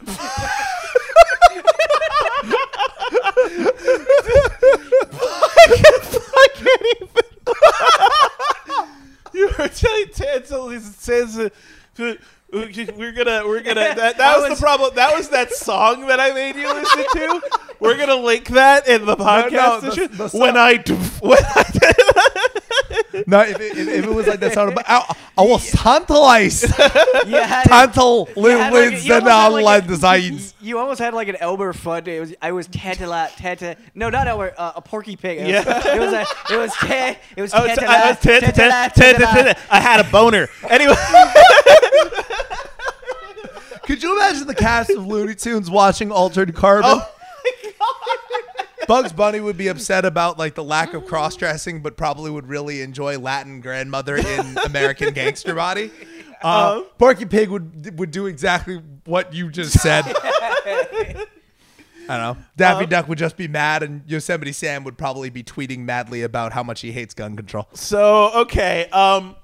Speaker 3: [LAUGHS] [LAUGHS]
Speaker 2: You were telling Tansel it says uh, uh, we're gonna we're gonna [LAUGHS] that, that was,
Speaker 1: was-
Speaker 2: the problem. That was that song that I made you listen to. We're gonna link that in the podcast.
Speaker 3: the-
Speaker 2: description.
Speaker 3: the song-
Speaker 2: when I do- [LAUGHS] when I
Speaker 3: No, if it, if, if it was like that sound, I, I was [LAUGHS] tantalized.
Speaker 1: You had
Speaker 3: Tantal
Speaker 1: you had like- you
Speaker 3: and
Speaker 1: almost had like
Speaker 3: online
Speaker 1: a-
Speaker 3: designs.
Speaker 1: You almost had like an Elmer Fudd. It was I was tantala tanta. No, not Elmer. Uh, a Porky Pig. It was,
Speaker 2: Yeah.
Speaker 1: it was a, it was ta, it was
Speaker 2: I was,
Speaker 1: tantala,
Speaker 2: I, was tan- tan-
Speaker 1: tantala,
Speaker 2: tan- tan-
Speaker 1: tantala.
Speaker 2: tan- I had a boner. Anyway,
Speaker 3: Could you imagine the cast of Looney Tunes watching Altered Carbon?
Speaker 2: oh
Speaker 3: Bugs Bunny would be upset about like the lack of cross dressing, but probably would really enjoy Latin grandmother in American Gangster Body. Uh, Porky Pig would would do exactly what you just said. [LAUGHS] I don't know. Daffy Duck would just be mad, and Yosemite Sam would probably be tweeting madly about how much he hates gun control.
Speaker 2: So okay, um,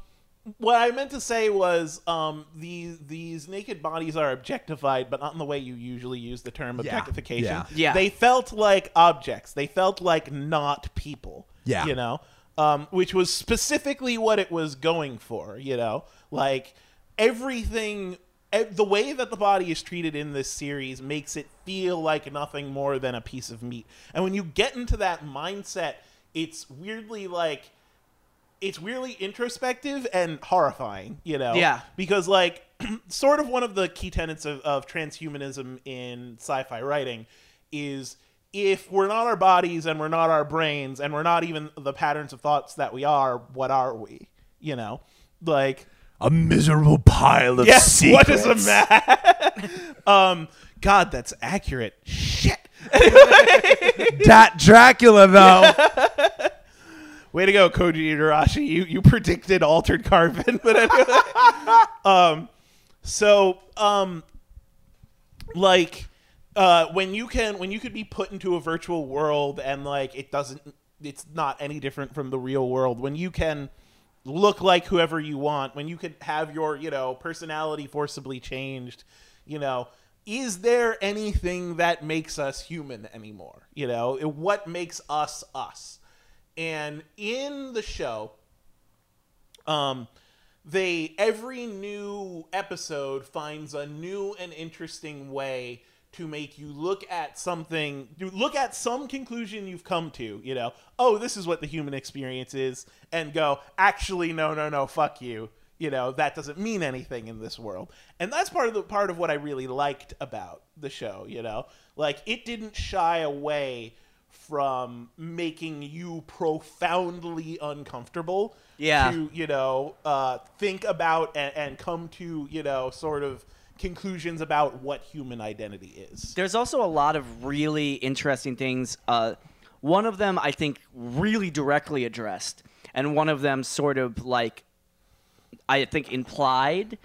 Speaker 2: what I meant to say was um, these these naked bodies are objectified, but not in the way you usually use the term objectification.
Speaker 3: yeah.
Speaker 1: Yeah.
Speaker 2: They felt like objects. They felt like not people.
Speaker 3: Yeah.
Speaker 2: you know, um, which was specifically what it was going for. You know, like everything. e- The way that the body is treated in this series makes it feel like nothing more than a piece of meat. And when you get into that mindset, it's weirdly like it's weirdly introspective and horrifying, you know?
Speaker 1: Yeah.
Speaker 2: Because, like, [CLEARS THROAT] sort of one of the key tenets of, of transhumanism in sci fi writing is if we're not our bodies and we're not our brains and we're not even the patterns of thoughts that we are, what are we? You know? Like,
Speaker 3: A miserable pile of
Speaker 2: yes, what is a man? [LAUGHS] um, God, that's accurate. Shit. [LAUGHS]
Speaker 3: that Dracula though.
Speaker 2: Way to go, Koji Igarashi. You you predicted altered carbon, [LAUGHS] but anyway. um, so um, like uh, when you can when you could be put into a virtual world and like it doesn't it's not any different from the real world when you can look like whoever you want when you could have your you know personality forcibly changed you know is there anything that makes us human anymore you know what makes us us and in the show um they every new episode finds a new and interesting way to make you look at something look at some conclusion you've come to you know? Oh this is what the human experience is and go actually no no no fuck you. You know that doesn't mean anything in this world. And that's part of the part of what i really liked about the show you know? Like it didn't shy away from making you profoundly uncomfortable
Speaker 1: Yeah.
Speaker 2: to you know uh, think about and, and come to you know sort of conclusions about what human identity is
Speaker 1: There's also a lot of really interesting things. Uh, one of them I think really directly addressed, and one of them sort of like I think implied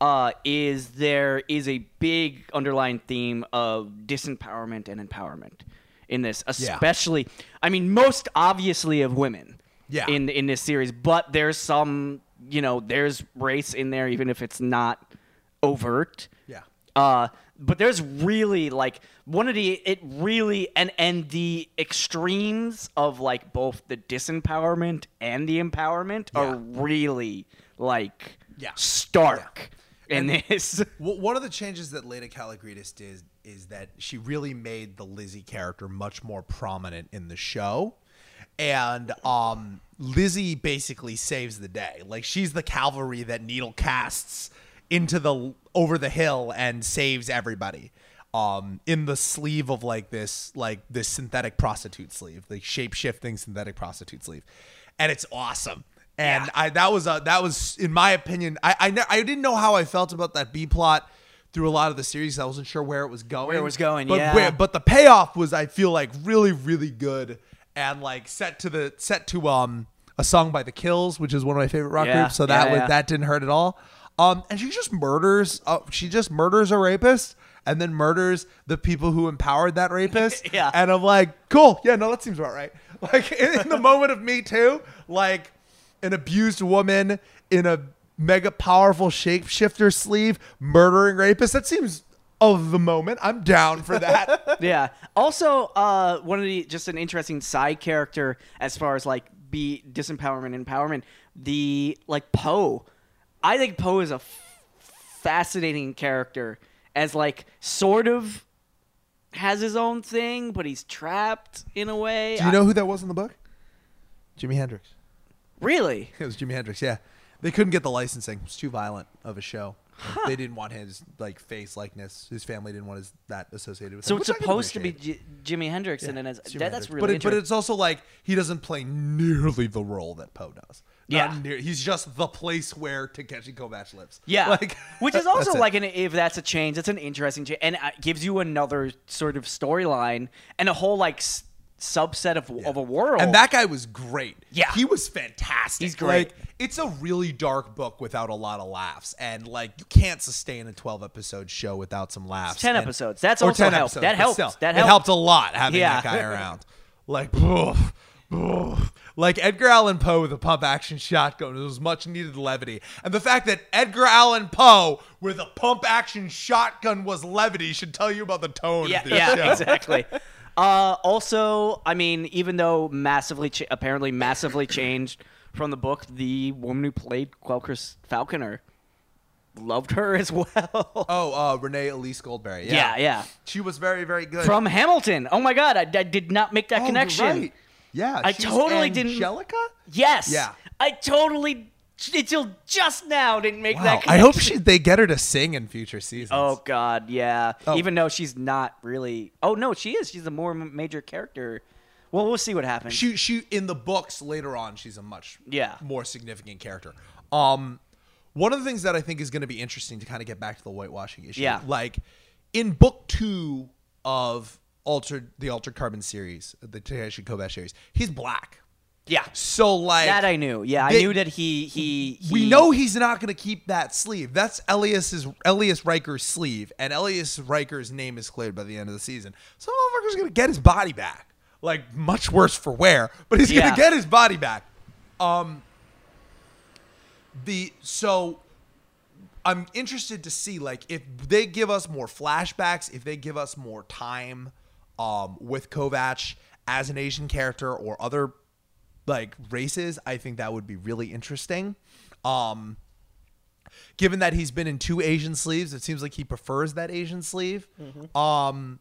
Speaker 1: uh, is there is a big underlying theme of disempowerment and empowerment in this, especially. I mean, most obviously of women.
Speaker 3: Yeah.
Speaker 1: In in this series, but there's some you know there's race in there even if it's not overt.
Speaker 3: Yeah.
Speaker 1: Uh, but there's really like one of the it really and and the extremes of like both the disempowerment and the empowerment are really like
Speaker 3: Yeah.
Speaker 1: stark in this.
Speaker 3: W- one of the changes that Laeta Kalogridis did is that she really made the Lizzie character much more prominent in the show. And um, Lizzie basically saves the day. Like she's the cavalry that Needle casts into the over the hill and saves everybody. Um, in the sleeve of like this like this synthetic prostitute sleeve, the shape shifting synthetic prostitute sleeve, and it's awesome. And I that was a that was in my opinion I I, ne- I didn't know how I felt about that B plot through a lot of the series. I wasn't sure where it was going.
Speaker 1: Where it was going,
Speaker 3: but
Speaker 1: yeah.
Speaker 3: where- but the payoff was I feel like really really good and like set to the set to um a song by the Kills, which is one of my favorite rock
Speaker 1: Yeah,
Speaker 3: groups. So that
Speaker 1: yeah,
Speaker 3: that didn't hurt at all. Um, and she just murders. Uh, she just murders a rapist. And then murders the people who empowered that rapist. [LAUGHS]
Speaker 1: Yeah.
Speaker 3: And I'm like, cool. Yeah, no, that seems about right. [LAUGHS] Like in, in the moment of Me Too, like an abused woman in a mega powerful shapeshifter sleeve murdering rapists. That seems of the moment. I'm down for that. [LAUGHS]
Speaker 1: yeah. Also, uh, one of the just an interesting side character as far as like be disempowerment empowerment. The like Poe, I think Poe is a f- fascinating character as like sort of has his own thing, but he's trapped in a way.
Speaker 3: Do you know who that was in the book? Jimi Hendrix.
Speaker 1: Really? [LAUGHS]
Speaker 3: It was Jimi Hendrix. Yeah, they couldn't get the licensing. It was too violent of a show. They didn't want his like face likeness. His family didn't want his that associated with
Speaker 1: So
Speaker 3: him.
Speaker 1: it's
Speaker 3: which I can
Speaker 1: supposed to be. J- Jimi Hendrix, and then
Speaker 3: Yeah,
Speaker 1: it's,
Speaker 3: it's
Speaker 1: that, that's really
Speaker 3: but, it, but it's also like he doesn't play nearly the role that Poe does.
Speaker 1: Yeah.
Speaker 3: near- he's just the place where Takeshi Kovacs lives.
Speaker 1: Yeah, [LAUGHS]
Speaker 3: like
Speaker 1: which is also like an if that's a change, it's an interesting change, and it gives you another sort of storyline and a whole like s- subset of, of a world.
Speaker 3: And that guy was great.
Speaker 1: Yeah.
Speaker 3: He was fantastic.
Speaker 1: He's great.
Speaker 3: Like, it's a really dark book without a lot of laughs. And like you can't sustain a 12 episode show without some laughs.
Speaker 1: 10
Speaker 3: And-
Speaker 1: episodes. That's
Speaker 3: or
Speaker 1: also
Speaker 3: 10
Speaker 1: helped.
Speaker 3: episodes,
Speaker 1: That helped.
Speaker 3: still,
Speaker 1: That
Speaker 3: It
Speaker 1: helped.
Speaker 3: helped a lot having
Speaker 1: Yeah.
Speaker 3: that guy around. Like oof, oof. like Edgar Allan Poe with a pump action shotgun It was much needed levity. And the fact that Edgar Allan Poe with a pump action shotgun was levity should tell you about the tone
Speaker 1: yeah,
Speaker 3: of this
Speaker 1: yeah,
Speaker 3: show.
Speaker 1: exactly. [LAUGHS] Uh, also, I mean, even though massively, cha- apparently massively changed from the book, the woman who played Quellcrist Falconer loved her as well. [LAUGHS]
Speaker 3: Oh, uh, Renée Elise Goldsberry.
Speaker 1: yeah, yeah.
Speaker 3: She was very, very good.
Speaker 1: From Hamilton. Oh my God, I, I did not make that
Speaker 3: Oh, you're
Speaker 1: connection.
Speaker 3: right. Yeah,
Speaker 1: I totally didn't-
Speaker 3: Angelica.
Speaker 1: Yes.
Speaker 3: Yeah.
Speaker 1: I totally until just now didn't make that connection.
Speaker 3: I hope she they get her to sing in future seasons.
Speaker 1: Oh God, yeah.
Speaker 3: Oh.
Speaker 1: Even though she's not really. Oh no, she is. She's a more major character. Well, we'll see what happens.
Speaker 3: she she in the books later on she's a much
Speaker 1: Yeah.
Speaker 3: more significant character. Um, one of the things that I think is going to be interesting to kind of get back to the whitewashing issue.
Speaker 1: Yeah.
Speaker 3: like in book two of altered the altered carbon series, the Takeshi Kovacs series, he's black.
Speaker 1: Yeah.
Speaker 3: So like
Speaker 1: that I knew. Yeah,
Speaker 3: they-
Speaker 1: I knew that he he. he
Speaker 3: we know he's not going to keep that sleeve. That's Elias's Elias Riker's sleeve, and Elias Riker's name is cleared by the end of the season. So motherfucker's going to get his body back. Like much worse for wear, but he's going to get his body back. Um. The so. I'm interested to see like if they give us more flashbacks, if they give us more time um, with Kovac as an Asian character or other like races, I think that would be really interesting. Um, given that he's been in two Asian sleeves, it seems like he prefers that Asian sleeve. Um,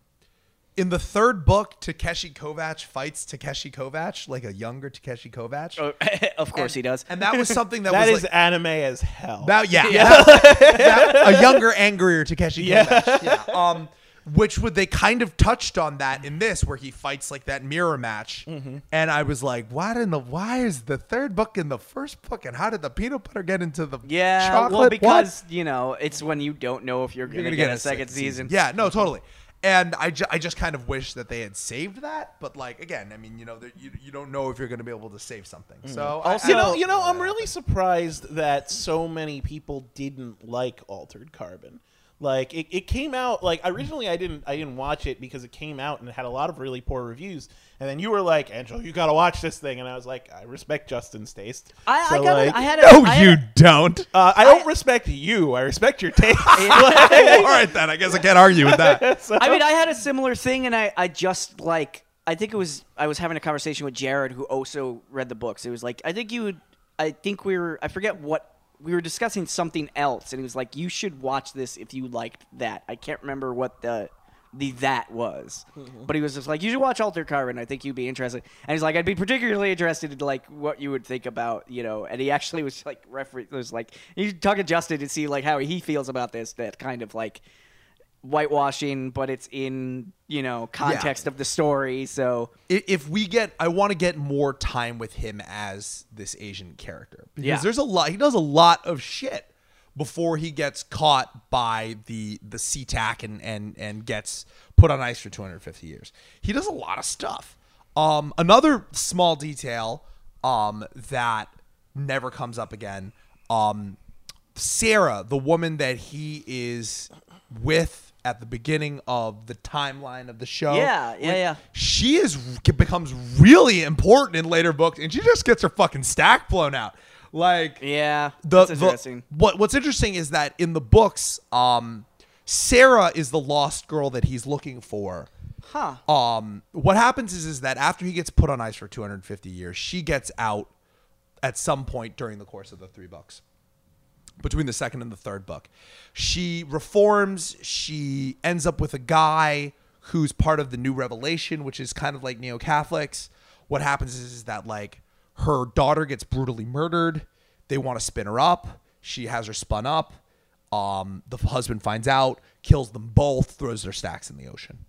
Speaker 3: in the third book, Takeshi Kovac fights Takeshi Kovac, like a younger Takeshi Kovac.
Speaker 1: Oh, [LAUGHS] of course he does.
Speaker 3: And that was something that, [LAUGHS]
Speaker 2: That
Speaker 3: was
Speaker 2: is
Speaker 3: like,
Speaker 2: anime as hell.
Speaker 3: that, yeah, [LAUGHS] that- that- a younger, angrier Takeshi Kovacs. Yeah. Um, which would they kind of touched on that in this, where he fights like that mirror match,
Speaker 2: Mm-hmm.
Speaker 3: and I was like, "What in the? Why is the third book in the first book, and how did the peanut butter get into the
Speaker 1: yeah,
Speaker 3: chocolate?
Speaker 1: well,
Speaker 3: What?
Speaker 1: because you know it's when you don't know if you're
Speaker 3: You're
Speaker 1: gonna,
Speaker 3: gonna
Speaker 1: get, a second season.
Speaker 3: Yeah, no, totally. And I, ju- I just kind of wish that they had saved that, but like again, I mean, you know, you, you don't know if you're going to be able to save something. So I-
Speaker 1: Also-
Speaker 3: I
Speaker 2: you know, you know, I'm really surprised that so many people didn't like Altered Carbon. Like it, it came out like originally I didn't I didn't watch it because it came out and it had a lot of really poor reviews. And then you were like, Angel, you gotta watch this thing, and I was like, I respect Justin's taste.
Speaker 1: I,
Speaker 2: So,
Speaker 1: I got.
Speaker 2: like,
Speaker 1: I had a.
Speaker 3: no,
Speaker 1: I had
Speaker 3: you
Speaker 1: a-
Speaker 3: don't.
Speaker 2: uh, I don't respect you. I respect your taste. [LAUGHS] [LAUGHS]
Speaker 3: All right, then. I guess I can't argue with that. [LAUGHS]
Speaker 2: So-
Speaker 1: I mean, I had a similar thing, and I, I just like, I think it was, I was having a conversation with Jared, who also read the books. It was like, I think you would, I think we were, I forget what, we were discussing something else, and he was like, you should watch this if you liked that. I can't remember what the, the that was, mm-hmm. but he was just like, you should watch Alter Carbon. I think you'd be interested. And he's like, I'd be particularly interested in like what you would think about, you know. And he actually was like, refer- was like, you should talk to Justin to see like how he feels about this. That kind of like whitewashing, but it's in you know context of the story. So
Speaker 3: if we get i want to get more time with him as this asian character because
Speaker 1: Yeah.
Speaker 3: there's a lot he does a lot of shit before he gets caught by the the CTAC and and and gets put on ice for 250 years he does a lot of stuff um another small detail um that never comes up again um Sarah, the woman that he is with at the beginning of the timeline of the show.
Speaker 1: Yeah, yeah, yeah.
Speaker 3: She is becomes really important in later books, and she just gets her fucking stack blown out. Like
Speaker 1: yeah,
Speaker 3: the,
Speaker 1: that's
Speaker 3: the- what what's interesting is that in the books, um, Sarah is the lost girl that he's looking for.
Speaker 1: huh?
Speaker 3: Um, what happens is is that after he gets put on ice for 250 years, she gets out at some point during the course of the three books. Between the second and the third book, she reforms. She ends up with a guy who's part of the New Revelation, which is kind of like neo Catholics. What happens is, is that like her daughter gets brutally murdered. They want to spin her up. She has her spun up. Um, the husband finds out, kills them both, throws their stacks in the ocean.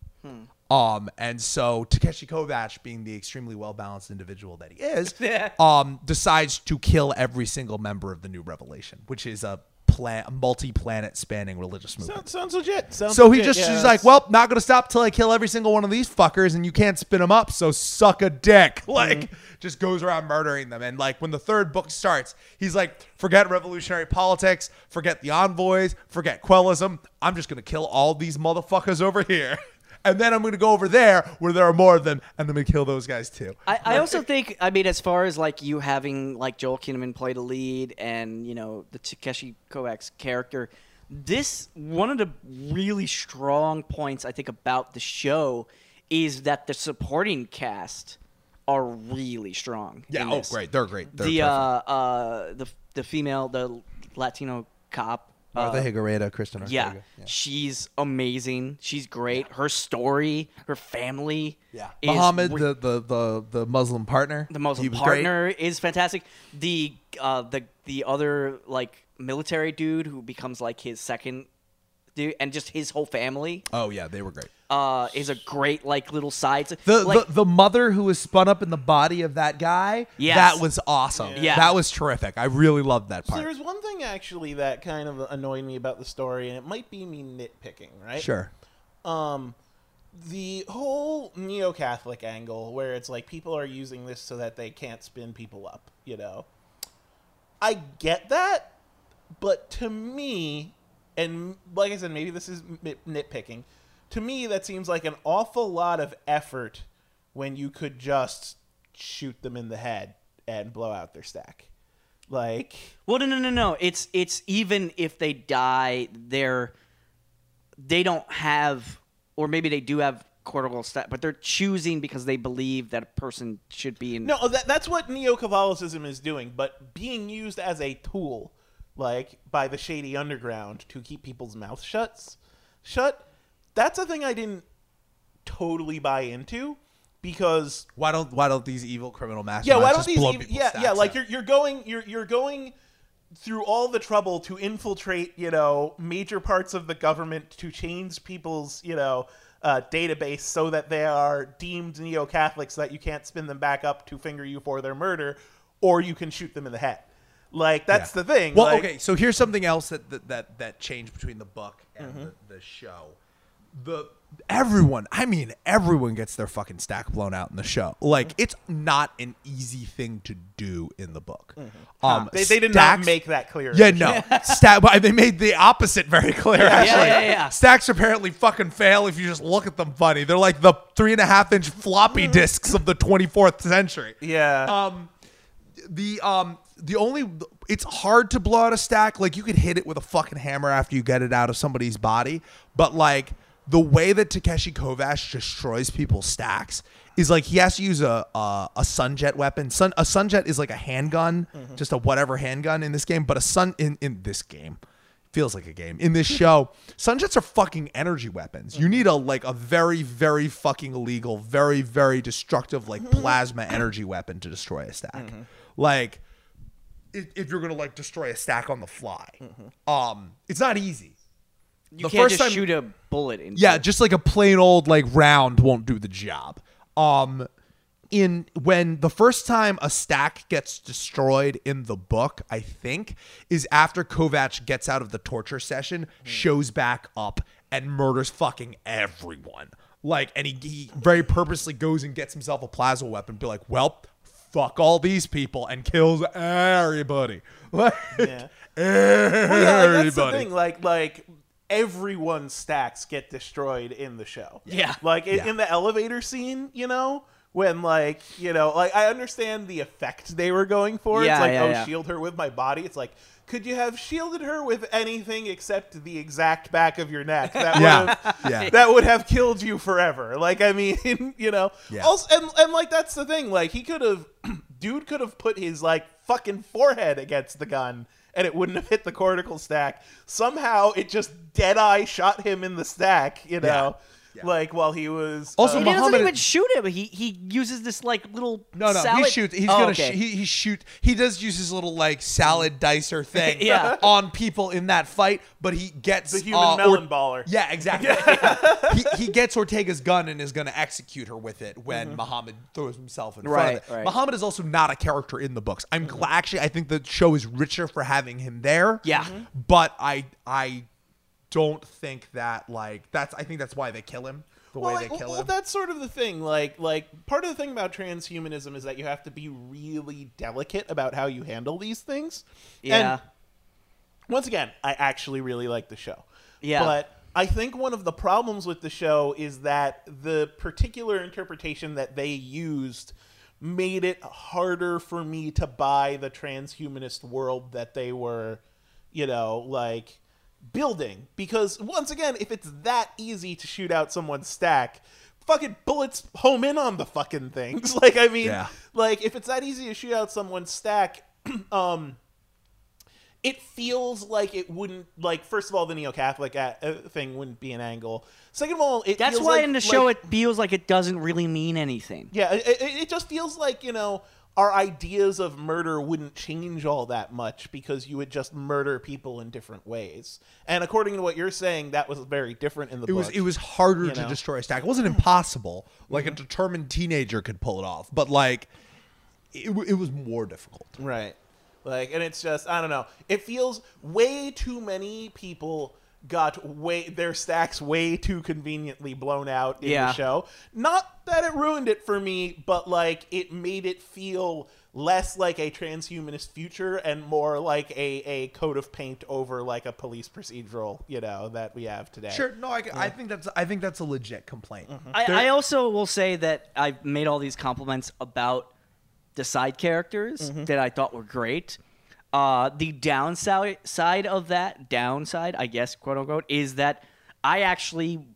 Speaker 3: Um, and so Takeshi Kovacs, being the extremely well balanced individual that he is, [LAUGHS] um, decides to kill every single member of the New Revelation, which is a plan, multi-planet spanning religious movement.
Speaker 2: sounds, sounds legit. Sounds
Speaker 3: So he
Speaker 2: legit,
Speaker 3: just
Speaker 2: yeah,
Speaker 3: he's
Speaker 2: that's-
Speaker 3: like, well, not gonna stop till I kill every single one of these fuckers, and you can't spin them up. So suck a dick. [LAUGHS] Like, just goes around murdering them. And like when the third book starts, he's like, forget revolutionary politics, forget the envoys, forget Quellism. I'm just gonna kill all these motherfuckers over here. [LAUGHS] And then I'm going to go over there where there are more of them, and I'm going to kill those guys too.
Speaker 1: I, I also think, I mean, as far as like you having like Joel Kinnaman play the lead and you know the Takeshi Kovacs character, this one of the really strong points I think about the show is that the supporting cast are really strong.
Speaker 3: Yeah. Oh, great. They're great. They're
Speaker 1: the uh, uh, the the female, the Latino cop.
Speaker 3: Martha
Speaker 1: uh,
Speaker 3: Higareda, Kristen
Speaker 1: yeah,
Speaker 3: Ortega.
Speaker 1: she's amazing. She's great. Her story, her family.
Speaker 3: Yeah.
Speaker 1: is
Speaker 3: Muhammad,
Speaker 1: re-
Speaker 3: the, the the the Muslim partner.
Speaker 1: the Muslim
Speaker 3: was great.
Speaker 1: partner is fantastic. The uh, the the other like military dude who becomes like his second dude, and just his whole family
Speaker 3: Oh yeah, they were great.
Speaker 1: uh, is a great like little side.
Speaker 3: The,
Speaker 1: like,
Speaker 3: the the mother who was spun up in the body of that guy.
Speaker 1: Yes.
Speaker 3: that was awesome.
Speaker 1: Yeah.
Speaker 3: that was terrific. I really loved that part.
Speaker 2: there was one thing actually that kind of annoyed me about the story, and it might be me nitpicking, right?
Speaker 3: Sure.
Speaker 2: Um, the whole neo-Catholic angle, where it's like people are using this so that they can't spin people up, you know. I get that, but to me, and like I said, maybe this is nitpicking. To me, that seems like an awful lot of effort when you could just shoot them in the head and blow out their stack. Like,
Speaker 1: Well, no, no, no, no. It's it's even if they die, they're they don't have, or maybe they do have cortical stat, but they're choosing because they believe that a person should be in.
Speaker 2: No, that, that's what Neo Catholicism is doing, but being used as a tool, like by the shady underground to keep people's mouths shut, shut. That's a thing I didn't totally buy into because
Speaker 3: Why don't why don't these evil criminal masterminds
Speaker 2: yeah, why don't these even, yeah yeah like you're you're going you're you're going through all the trouble to infiltrate you know major parts of the government to change people's you know uh, database so that they are deemed neo Catholics so that you can't spin them back up to finger you for their murder, or you can shoot them in the head. Like that's
Speaker 3: Yeah.
Speaker 2: the thing.
Speaker 3: Well,
Speaker 2: like-
Speaker 3: okay, so here's something else that that that, that changed between the book and
Speaker 2: Mm-hmm.
Speaker 3: the, the show. The everyone, I mean, everyone gets their fucking stack blown out in the show. Like
Speaker 2: Mm-hmm.
Speaker 3: it's not an easy thing to do in the book. Um,
Speaker 2: they, they did not make that clear.
Speaker 3: Yeah, no. [LAUGHS] Stack, but they made the opposite very clear. Actually,
Speaker 1: yeah, yeah.
Speaker 3: stacks apparently fucking fail if you just look at them funny. They're like the three and a half inch floppy disks of the 24th century.
Speaker 2: Yeah.
Speaker 3: Um, the um, the only it's hard to blow out a stack. Like you could hit it with a fucking hammer after you get it out of somebody's body, but like the way that Takeshi Kovacs destroys people's stacks is like he has to use a a, a sunjet weapon. Sun a sunjet is like a handgun, mm-hmm. just a whatever handgun in this game, but a sun in in this game feels like a game. In this show, sunjets are fucking energy weapons. You mm-hmm. need a like a very very fucking illegal, very very destructive like mm-hmm. plasma energy weapon to destroy a stack. Like if, if you're gonna like destroy a stack on the fly, um, it's not easy.
Speaker 1: you
Speaker 3: the
Speaker 1: can't
Speaker 3: first
Speaker 1: just
Speaker 3: time-
Speaker 1: shoot a bullet into.
Speaker 3: Yeah, just like a plain old like round won't do the job. Um in when the first time a stack gets destroyed in the book, I think, is after Kovac gets out of the torture session, shows back up and murders fucking everyone. Like, and he, he very purposely goes and gets himself a plasma weapon, be like, well, fuck all these people, and kills everybody. [LAUGHS] Like,
Speaker 2: Yeah. Well, yeah, like, that's the thing. Like, like everyone's stacks get destroyed in the show.
Speaker 1: Yeah.
Speaker 2: Like in,
Speaker 3: Yeah.
Speaker 2: in the elevator scene, you know, when like you know, like I understand the effect they were going for.
Speaker 1: Yeah,
Speaker 2: it's like,
Speaker 1: yeah,
Speaker 2: oh,
Speaker 1: yeah.
Speaker 2: shield her with my body. It's like. Could you have shielded her with anything except the exact back of your neck? [LAUGHS] That would
Speaker 3: Yeah.
Speaker 2: have,
Speaker 3: Yeah.
Speaker 2: that would have killed you forever. Like I mean, [LAUGHS] you know.
Speaker 3: Yeah.
Speaker 2: Also, and and like that's the thing. Like he could have, [CLEARS THROAT] dude could have put his like fucking forehead against the gun, and it wouldn't have hit the cortical stack. Somehow, it just dead eye shot him in the stack. You know,
Speaker 3: Yeah.
Speaker 2: Like while he was
Speaker 3: Also,
Speaker 2: uh,
Speaker 1: He doesn't
Speaker 3: Muhammad-
Speaker 1: even shoot him. He he uses this like little
Speaker 3: No, no,
Speaker 1: salad.
Speaker 3: he shoots. He's
Speaker 1: Oh,
Speaker 3: gonna.
Speaker 1: okay.
Speaker 3: sh- he, he shoot. He does use his little like salad dicer [LAUGHS] thing.
Speaker 1: Yeah.
Speaker 3: on people in that fight, but he gets
Speaker 2: The human
Speaker 3: uh,
Speaker 2: melon
Speaker 3: Or-
Speaker 2: baller.
Speaker 3: Yeah, exactly. [LAUGHS] he, he gets Ortega's gun and is gonna execute her with it when Muhammad throws himself in front of it.
Speaker 1: right.
Speaker 3: Muhammad is also not a character in the books. I'm glad. Actually, I think the show is richer for having him there.
Speaker 1: Yeah.
Speaker 2: Mm-hmm.
Speaker 1: Mhm.
Speaker 3: but I I don't think that like that's. I think that's why they kill him. The
Speaker 2: well,
Speaker 3: way
Speaker 2: like,
Speaker 3: they kill
Speaker 2: well,
Speaker 3: him.
Speaker 2: that's sort of the thing. Like, like part of the thing about transhumanism is that you have to be really delicate about how you handle these things.
Speaker 1: Yeah.
Speaker 2: And once again, I actually really like the show.
Speaker 1: Yeah.
Speaker 2: But I think one of the problems with the show is that the particular interpretation that they used made it harder for me to buy the transhumanist world that they were, you know, like building. Because once again, if it's that easy to shoot out someone's stack, fucking bullets home in on the fucking things. [LAUGHS] Like, I mean,
Speaker 3: Yeah.
Speaker 2: like if it's that easy to shoot out someone's stack, [CLEARS THROAT] um, it feels like it wouldn't like first of all the neo-catholic uh, uh, thing wouldn't be an angle second of all it
Speaker 1: That's
Speaker 2: feels
Speaker 1: why
Speaker 2: like-
Speaker 1: in the show
Speaker 2: like-
Speaker 1: it feels like it doesn't really mean anything.
Speaker 2: yeah it, it, it just feels like you know our ideas of murder wouldn't change all that much because you would just murder people in different ways and according to what you're saying that was very different in the
Speaker 3: It
Speaker 2: book
Speaker 3: was it was harder to
Speaker 2: know? Mm-hmm.
Speaker 3: destroy a stack. It wasn't impossible. Like a determined teenager could pull it off, but like it, it was more difficult.
Speaker 2: Right. Like, and it's just, I don't know. It feels way too many people got way their stacks way too conveniently blown out in
Speaker 1: Yeah.
Speaker 2: the show. Not that it ruined it for me, but like it made it feel less like a transhumanist future and more like a, a coat of paint over like a police procedural, you know, that we have today.
Speaker 3: Sure, no, I, I think that's I think that's a legit complaint. Mm-hmm.
Speaker 1: I,
Speaker 3: There-
Speaker 1: I also will say that I've made all these compliments about the side characters mm-hmm. that I thought were great. Uh, the downside side of that downside, I guess, quote unquote, is that I actually,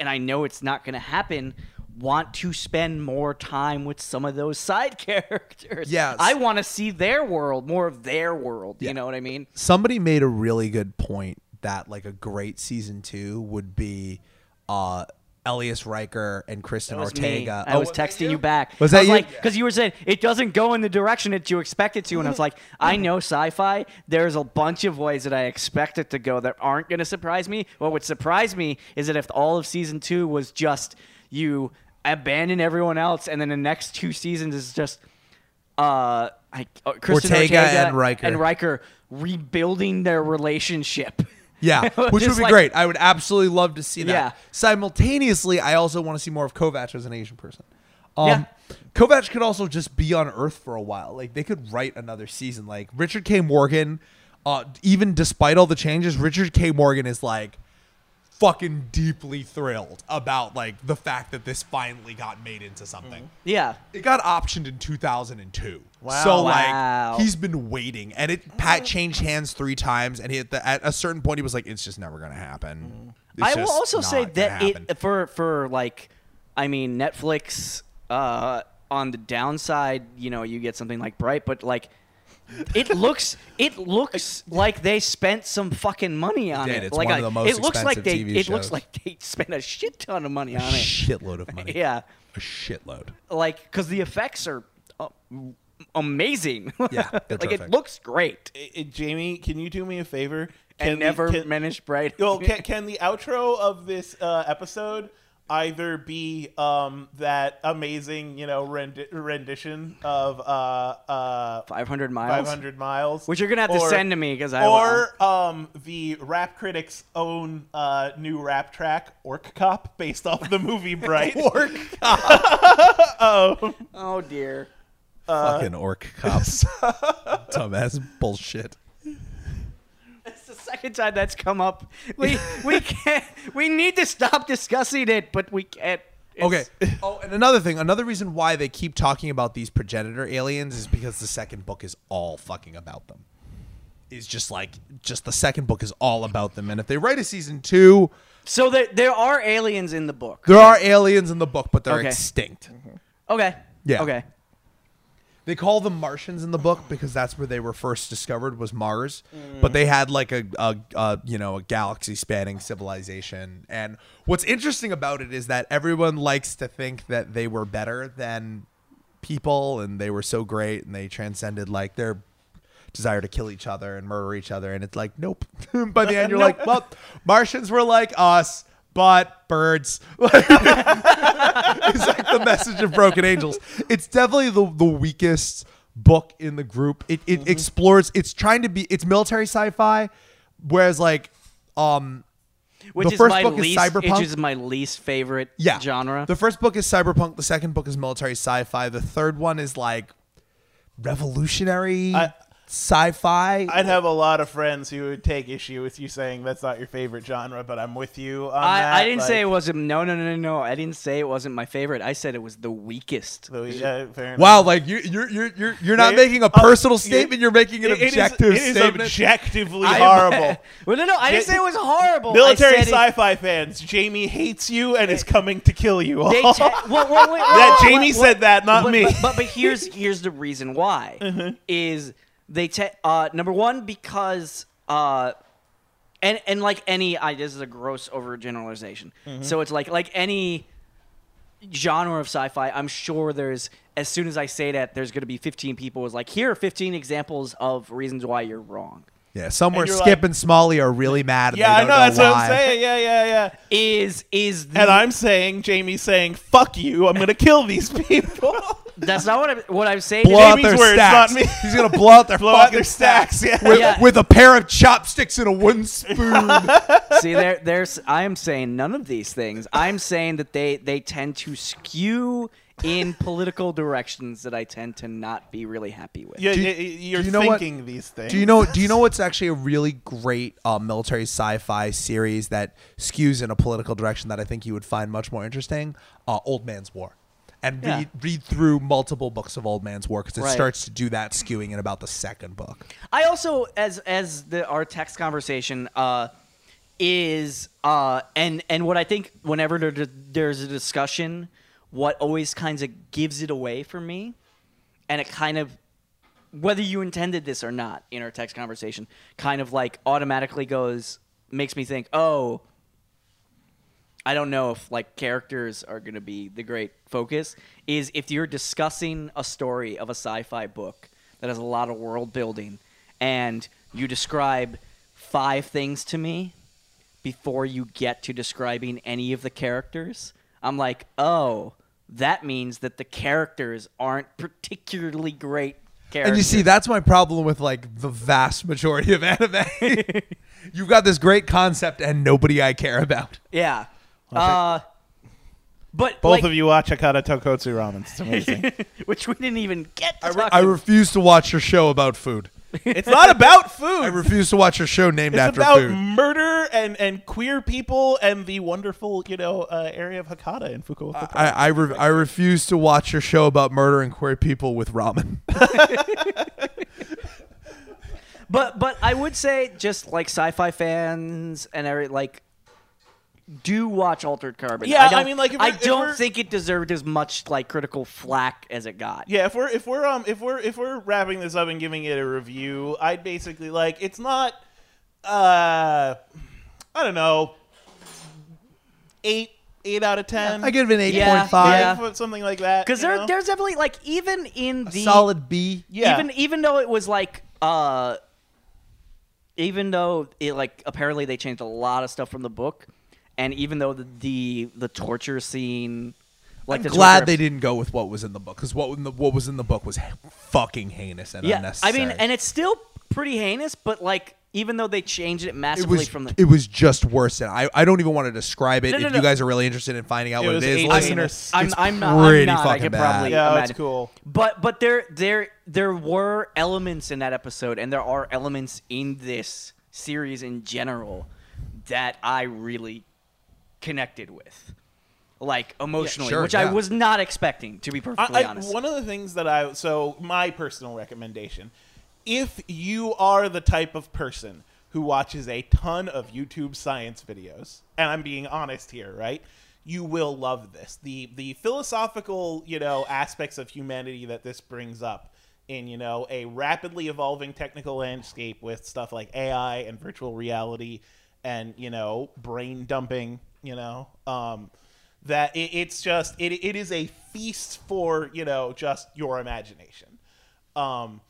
Speaker 1: and I know it's not going to happen, want to spend more time with some of those side [LAUGHS] characters.
Speaker 3: Yes.
Speaker 1: I want to see their world, more of their world.
Speaker 3: Yeah.
Speaker 1: You know what I mean?
Speaker 3: somebody made a really good point that like a great season two would be uh Elias Riker and Kristin
Speaker 1: That was
Speaker 3: Ortega.
Speaker 1: Me. I was
Speaker 3: Oh,
Speaker 1: texting you back.
Speaker 3: Was
Speaker 1: I
Speaker 3: that
Speaker 1: was
Speaker 3: you?
Speaker 1: like, because you were saying it doesn't go in the direction that you expect it to, and I was like, I know sci-fi. There's a bunch of ways that I expect it to go that aren't going to surprise me. What would surprise me is that if all of season two was just you abandon everyone else, and then the next two seasons is just uh, I, uh Kristin
Speaker 3: Ortega
Speaker 1: Ortega,
Speaker 3: and Riker.
Speaker 1: and Riker rebuilding their relationship.
Speaker 3: Yeah, [LAUGHS] which would be
Speaker 1: like-
Speaker 3: great. I would absolutely love to see that.
Speaker 1: Yeah.
Speaker 3: Simultaneously, I also want to see more of Kovac as an Asian person. Um,
Speaker 1: Yeah.
Speaker 3: Kovac could also just be on Earth for a while. Like they could write another season. Like Richard K. Morgan, uh, even despite all the changes, Richard K. Morgan is like fucking deeply thrilled about like the fact that this finally got made into something. Mm-hmm.
Speaker 1: Yeah.
Speaker 3: It got optioned in 2002.
Speaker 2: Wow.
Speaker 3: So
Speaker 1: Wow.
Speaker 3: like he's been waiting, and it uh-huh. Pat changed hands three times, and he at, the, at a certain point he was like, "It's just never gonna happen." Mm-hmm. It's
Speaker 1: I will also say that it for for like, I mean Netflix. Uh, on the downside, you know, you get something like Bright, but like, it looks it looks like they spent some fucking money on
Speaker 3: did.
Speaker 1: it.
Speaker 3: It's
Speaker 1: like
Speaker 3: one of the most
Speaker 1: it looks like they
Speaker 3: TV
Speaker 1: it looks like they spent a shit ton of money
Speaker 3: a
Speaker 1: on it.
Speaker 3: A shitload of money.
Speaker 1: Yeah,
Speaker 3: a shitload.
Speaker 1: like because the effects are uh, amazing.
Speaker 3: Yeah, they're [LAUGHS]
Speaker 1: like it looks great.
Speaker 2: I- I- Jamie, can you do me a favor?
Speaker 1: And
Speaker 2: Can the-
Speaker 1: never
Speaker 2: can-
Speaker 1: managed Bright.
Speaker 2: Well, can, can the outro of this uh, episode either be um, that amazing, you know, rendi- rendition of uh, uh,
Speaker 1: 500 miles.
Speaker 2: 500 miles,
Speaker 1: Which you're gonna have to send to me because I
Speaker 2: or um, the rap critics' own uh, new rap track, "Orc Cop," based off the movie [LAUGHS] Bright. Orc Cop.
Speaker 1: oh. [LAUGHS] oh dear.
Speaker 3: Fucking orc cops. [LAUGHS] Dumbass bullshit.
Speaker 1: It's second time that's come up. We [LAUGHS] we can't. We need to stop discussing it, but we can't.
Speaker 3: Okay. [LAUGHS] Oh, and another thing, another reason why they keep talking about these progenitor aliens is because the second book is all fucking about them. Is just like just the second book is all about them, and if they write a season two,
Speaker 1: So there there are aliens in the book.
Speaker 3: there are aliens in the book, but they're
Speaker 1: Okay.
Speaker 3: extinct.
Speaker 1: Okay.
Speaker 3: Yeah.
Speaker 1: Okay.
Speaker 3: They call them Martians in the book because that's where they were first discovered was Mars. But mm. they had like a, a, a you know a galaxy spanning civilization. And what's interesting about it is that everyone likes to think that they were better than people and they were so great and they transcended like their desire to kill each other and murder each other. And it's like nope. [LAUGHS] By the end, you're like, [LAUGHS] well, Martians were like us. But birds. [LAUGHS] it's like the message of Broken Angels. It's definitely the, the weakest book in the group. It, it explores. It's trying to be. It's military sci-fi, whereas like, um,
Speaker 1: Which
Speaker 3: The
Speaker 1: is
Speaker 3: first
Speaker 1: my
Speaker 3: book is
Speaker 1: least,
Speaker 3: cyberpunk.
Speaker 1: Which is my least favorite
Speaker 3: yeah,
Speaker 1: genre.
Speaker 3: The first book is cyberpunk. The second book is military sci-fi. The third one is like revolutionary
Speaker 2: I-
Speaker 3: sci-fi.
Speaker 2: I'd have a lot of friends who would take issue with you saying that's not your favorite genre, but I'm with you on that.
Speaker 1: I, I didn't
Speaker 2: like-
Speaker 1: say it wasn't. No, no, no, no, no. I didn't say it wasn't my favorite. I said it was the weakest.
Speaker 2: So, yeah, fair enough.
Speaker 3: wow, like you, you're you're you're you're not
Speaker 2: Yeah,
Speaker 3: making a
Speaker 2: uh,
Speaker 3: personal
Speaker 2: yeah,
Speaker 3: statement. You're making an
Speaker 2: It- it is-
Speaker 3: objective
Speaker 2: it is
Speaker 3: statement.
Speaker 2: objectively
Speaker 1: I-
Speaker 2: horrible. [LAUGHS]
Speaker 1: well, no, no. I didn't
Speaker 2: Ja-
Speaker 1: say it was horrible.
Speaker 2: Military
Speaker 1: I said it-
Speaker 2: sci-fi fans, Jamie hates you and is coming to kill you all.
Speaker 1: They [LAUGHS] ta- well, well, wait,
Speaker 2: that Jamie
Speaker 1: well,
Speaker 2: said that, not
Speaker 1: but,
Speaker 2: me.
Speaker 1: But, but, but here's [LAUGHS] here's the reason why is they te- uh, number one because uh, and and like any I this is a gross overgeneralization. So it's like like any genre of sci-fi. I'm sure there's as soon as I say that there's going to be 15 people is like here are 15 examples of reasons why you're wrong.
Speaker 3: yeah, somewhere
Speaker 2: And
Speaker 3: Skip
Speaker 2: like-
Speaker 3: and Smalley are really mad. And
Speaker 2: yeah,
Speaker 3: they
Speaker 2: I
Speaker 3: don't
Speaker 2: know, that's
Speaker 3: why.
Speaker 2: what I'm saying. Yeah, yeah, yeah.
Speaker 1: Is is the,
Speaker 2: And I'm saying, Jamie's saying, "Fuck you! I'm gonna kill these people." [LAUGHS]
Speaker 1: That's not what I'm. What I'm saying.
Speaker 3: blow
Speaker 1: is,
Speaker 3: out
Speaker 2: Jamie's
Speaker 3: their
Speaker 2: words,
Speaker 3: stacks.
Speaker 2: not me. [LAUGHS]
Speaker 3: He's gonna blow out their
Speaker 2: Blow out
Speaker 3: fucking
Speaker 2: their stacks, yeah.
Speaker 3: with,
Speaker 1: Yeah.
Speaker 3: with a pair of chopsticks and a wooden spoon. [LAUGHS]
Speaker 1: See, there, there's. I am saying none of these things. I'm saying that they they tend to skew in political directions that I tend to not be really happy with.
Speaker 2: Yeah,
Speaker 3: Do you-
Speaker 2: y- y- you're
Speaker 3: do you know what-
Speaker 2: thinking these things.
Speaker 3: Do you know? Do you know what's actually a really great uh, military sci-fi series that skews in a political direction that I think you would find much more interesting? Uh, Old Man's War, and
Speaker 1: Yeah.
Speaker 3: read read through multiple books of Old Man's War because it
Speaker 1: Right.
Speaker 3: starts to do that skewing in about the second book.
Speaker 1: I also, as as the our text conversation uh, is, uh, and and what I think whenever there, there's a discussion, what always kind of gives it away for me, and it kind of, whether you intended this or not in our text conversation, kind of like automatically goes makes me think, oh, I don't know if like characters are going to be the great focus is if you're discussing a story of a sci-fi book that has a lot of world building and you describe five things to me before you get to describing any of the characters, I'm like, "Oh, that means that the characters aren't particularly great characters."
Speaker 3: And you see, that's my problem with like the vast majority of anime. [LAUGHS] You've got this great concept and nobody I care about.
Speaker 1: yeah. Uh but
Speaker 2: Both
Speaker 1: like,
Speaker 2: of you watch Hakata Tonkotsu Ramen. It's amazing. [LAUGHS]
Speaker 1: which we didn't even get to
Speaker 3: I, re-
Speaker 1: talk
Speaker 3: I refuse to watch your show about food. [LAUGHS]
Speaker 2: it's not about food.
Speaker 3: I refuse to watch your show named
Speaker 2: it's
Speaker 3: after
Speaker 2: about
Speaker 3: food.
Speaker 2: murder and, and queer people and the wonderful, you know, uh, area of Hakata in Fukuoka.
Speaker 3: I I, re- I refuse to watch your show about murdering queer people with ramen. [LAUGHS]
Speaker 1: But but I would say just like sci-fi fans and every like do watch Altered Carbon.
Speaker 2: Yeah, I
Speaker 1: don't-
Speaker 2: mean, like, if
Speaker 1: I don't
Speaker 2: we're-
Speaker 1: think it deserved as much like critical flack as it got.
Speaker 2: Yeah, if we're if we're um if we're if we're wrapping this up and giving it a review, I'd basically like it's not uh I don't know eight eight out of ten.
Speaker 3: I give it an eight
Speaker 1: Yeah,
Speaker 3: point five.
Speaker 1: yeah.
Speaker 2: something like that.
Speaker 1: Because there
Speaker 2: know?
Speaker 1: there's definitely like even in
Speaker 3: A
Speaker 1: the
Speaker 3: solid B.
Speaker 2: yeah.
Speaker 1: even even though it was like uh even though it like apparently they changed a lot of stuff from the book and even though the the, the torture scene like
Speaker 3: I'm
Speaker 1: the
Speaker 3: glad they didn't go with what was in the book because what in the, what was in the book was fucking heinous and
Speaker 1: yeah i mean and it's still pretty heinous but like even though they changed it
Speaker 3: it
Speaker 1: massively
Speaker 3: was
Speaker 1: from the
Speaker 3: it was just worse than I. I don't even want to describe it.
Speaker 1: No, no,
Speaker 3: if
Speaker 1: no.
Speaker 3: you guys are really interested in finding out
Speaker 2: It
Speaker 3: what it is, listeners,
Speaker 2: heinous.
Speaker 1: I'm,
Speaker 3: it's
Speaker 1: I'm not. I'm not. I
Speaker 3: fucking
Speaker 1: could
Speaker 3: bad.
Speaker 1: probably
Speaker 2: yeah,
Speaker 1: imagine.
Speaker 2: it's cool.
Speaker 1: But but there there there were elements in that episode, and there are elements in this series in general that I really connected with, like emotionally,
Speaker 3: sure,
Speaker 1: which
Speaker 3: yeah.
Speaker 1: I was not expecting. To be perfectly
Speaker 2: I, I,
Speaker 1: honest,
Speaker 2: one of the things that I so my personal recommendation, if you are the type of person who watches a ton of YouTube science videos, and I'm being honest here, right? You will love this. The the philosophical, you know, aspects of humanity that this brings up in, you know, a rapidly evolving technical landscape with stuff like AI and virtual reality and, you know, brain dumping, you know, um, that it, it's just it, it is a feast for you know just your imagination. Um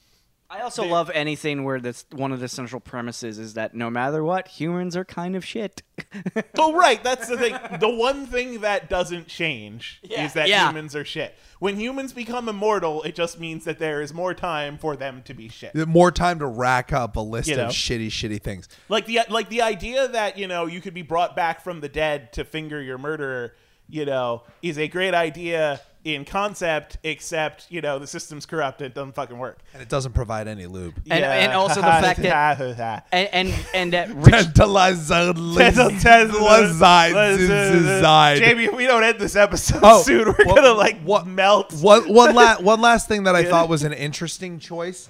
Speaker 1: I also
Speaker 2: they-
Speaker 1: love anything where this one of the central premises is that no matter what, humans are kind of shit. [LAUGHS]
Speaker 2: oh right that's the thing the one thing that doesn't change
Speaker 1: Yeah.
Speaker 2: is that
Speaker 1: Yeah.
Speaker 2: humans are shit when humans become immortal it just means that there is more time for them to be shit
Speaker 3: more time to rack up a list
Speaker 2: You know.
Speaker 3: of shitty, shitty things.
Speaker 2: like the like the idea that you know you could be brought back from the dead to finger your murderer you know is a great idea in concept except you know the system's corrupt it doesn't fucking work
Speaker 3: And it doesn't provide any lube.
Speaker 1: And- and also the [LAUGHS] fact that-
Speaker 2: that [LAUGHS]
Speaker 1: and and, and that [LAUGHS] rich
Speaker 2: Jamie, if we don't end this episode
Speaker 3: Oh,
Speaker 2: soon, we're
Speaker 3: what-
Speaker 2: gonna like
Speaker 3: what-
Speaker 2: melt.
Speaker 3: one one last one last thing that I thought was an interesting choice.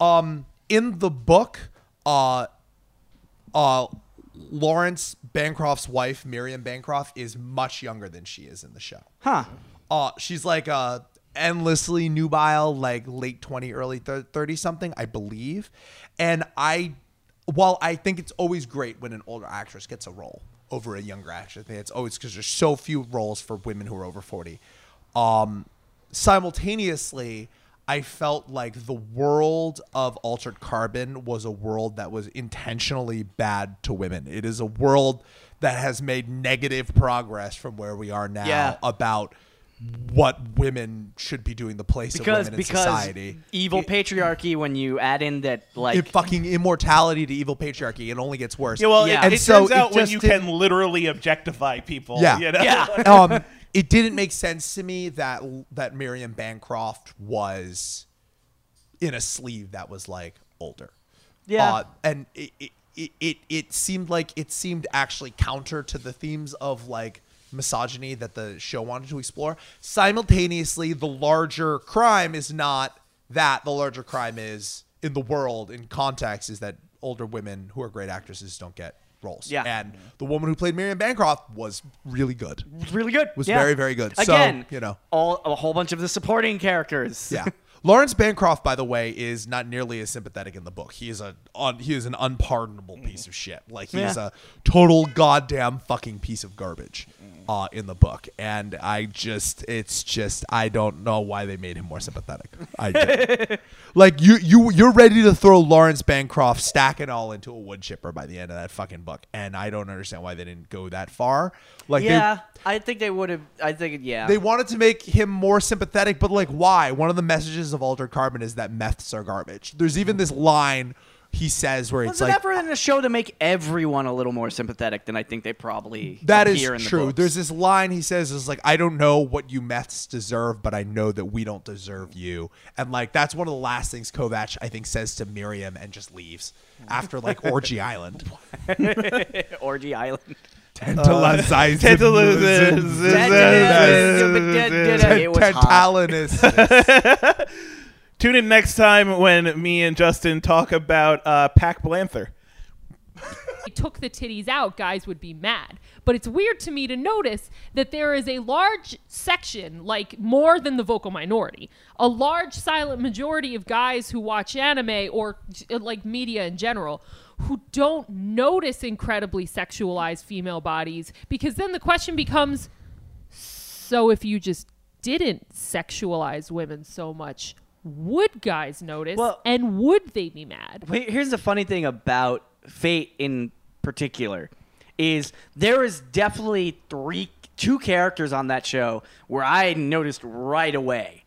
Speaker 3: Um, in the book, uh, uh, Lawrence Bancroft's wife, Miriam Bancroft, is much younger than she is in the show.
Speaker 1: huh?
Speaker 3: Uh, she's like uh endlessly nubile, like late twenty, early thirty something, I believe. And I, while I think it's always great when an older actress gets a role over a younger actress, I think it's always because there's so few roles for women who are over forty. Um, simultaneously. I felt like the world of Altered Carbon was a world that was intentionally bad to women. It is a world that has made negative progress from where we are now
Speaker 1: Yeah.
Speaker 3: about what women should be doing, the place
Speaker 1: because
Speaker 3: of women in society.
Speaker 1: evil
Speaker 3: It-
Speaker 1: patriarchy when you add in that like
Speaker 3: it fucking immortality to evil patriarchy. It only gets worse.
Speaker 2: Yeah, well,
Speaker 1: Yeah.
Speaker 2: it,
Speaker 1: And
Speaker 2: it
Speaker 3: so
Speaker 2: turns out
Speaker 3: it
Speaker 2: when you
Speaker 3: didn't-
Speaker 2: can literally objectify people.
Speaker 3: Yeah.
Speaker 2: you know?
Speaker 1: Yeah. [LAUGHS]
Speaker 3: um, [LAUGHS] it didn't make sense to me that that Miriam Bancroft was in a sleeve that was like older.
Speaker 1: Yeah.
Speaker 3: uh, and it, it it it it seemed like it seemed actually counter to the themes of like misogyny that the show wanted to explore. Simultaneously, the larger crime is not that. The larger crime is in the world, in context, is that older women who are great actresses don't get roles.
Speaker 1: Yeah.
Speaker 3: and the woman who played Miriam Bancroft was really good.
Speaker 1: really good.
Speaker 3: Was
Speaker 1: Yeah.
Speaker 3: very, very good. So,
Speaker 1: Again,
Speaker 3: you know.
Speaker 1: all a whole bunch of the supporting characters.
Speaker 3: Yeah. [LAUGHS] Lawrence Bancroft, by the way, is not nearly as sympathetic in the book. He is a un, he is an unpardonable piece of shit. Like he is a total goddamn fucking piece of garbage uh, in the book. And I just it's just I don't know why they made him more sympathetic. I [LAUGHS] like you you you're ready to throw Lawrence Bancroft stack it all into a wood chipper by the end of that fucking book. And I don't understand why they didn't go that far. Like they,
Speaker 1: yeah. I think they would have. I think yeah.
Speaker 3: they wanted to make him more sympathetic, but like, why? One of the messages of Altered Carbon is that meths are garbage. There's even this line he says where it's
Speaker 1: an
Speaker 3: like,
Speaker 1: effort in the show to make everyone a little more sympathetic than I think they probably
Speaker 3: that is
Speaker 1: the
Speaker 3: true.
Speaker 1: books.
Speaker 3: There's this line he says is like, I don't know what you meths deserve, but I know that we don't deserve you. And like, that's one of the last things Kovac, I think, says to Miriam and just leaves after like Orgy [LAUGHS] Island. [LAUGHS]
Speaker 1: Orgy Island.
Speaker 3: Tantalizing.
Speaker 1: Uh, it was hot. [LAUGHS]
Speaker 2: Tune in next time when me and Justin talk about uh, Pac Blanther.
Speaker 4: Took the titties out, guys would be mad. But it's weird to me to notice that there is a large section, like more than the vocal minority, a large silent majority of guys who watch anime or like media in general who don't notice incredibly sexualized female bodies because then the question becomes so if you just didn't sexualize women so much, would guys notice
Speaker 1: Well-
Speaker 4: and would they be mad?
Speaker 1: Wait, here's the funny thing about Fate in particular is there is definitely three two characters on that show where I noticed right away.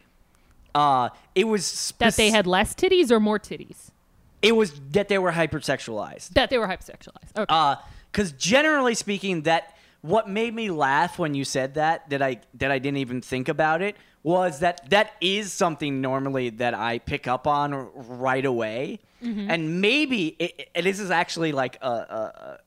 Speaker 1: Uh it was
Speaker 4: That they had less titties or more titties?
Speaker 1: it was that they were hypersexualized.
Speaker 4: That they were hypersexualized. Okay.
Speaker 1: Uh cuz generally speaking that what made me laugh when you said that that I that I didn't even think about it was that that is something normally that I pick up on right away. And maybe it, it, this is actually like a, a,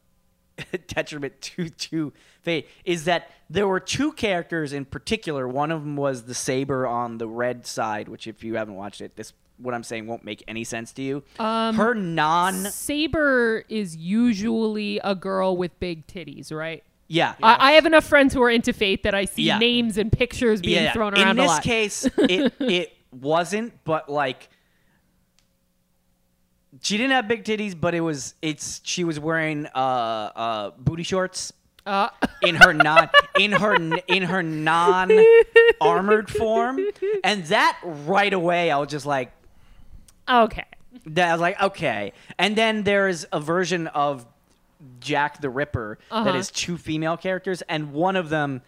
Speaker 1: a [LAUGHS] detriment to to Fate is that there were two characters in particular. One of them was the saber on the red side, which if you haven't watched it, this what I'm saying won't make any sense to you.
Speaker 4: Um,
Speaker 1: Her non
Speaker 4: Saber is usually a girl with big titties, right?
Speaker 1: Yeah.
Speaker 4: I, I have enough friends who are into Fate that I see
Speaker 1: Yeah.
Speaker 4: names and pictures being
Speaker 1: yeah.
Speaker 4: thrown around
Speaker 1: In this case, [LAUGHS] it it wasn't, but like she didn't have big titties, but it was it's she was wearing uh uh booty shorts
Speaker 4: Uh, [LAUGHS]
Speaker 1: in her non in her in her non armored form, and that right away I was just like
Speaker 4: okay.
Speaker 1: that I was like okay, and then there's a version of Jack the Ripper that
Speaker 4: Uh-huh.
Speaker 1: is two female characters, and one of them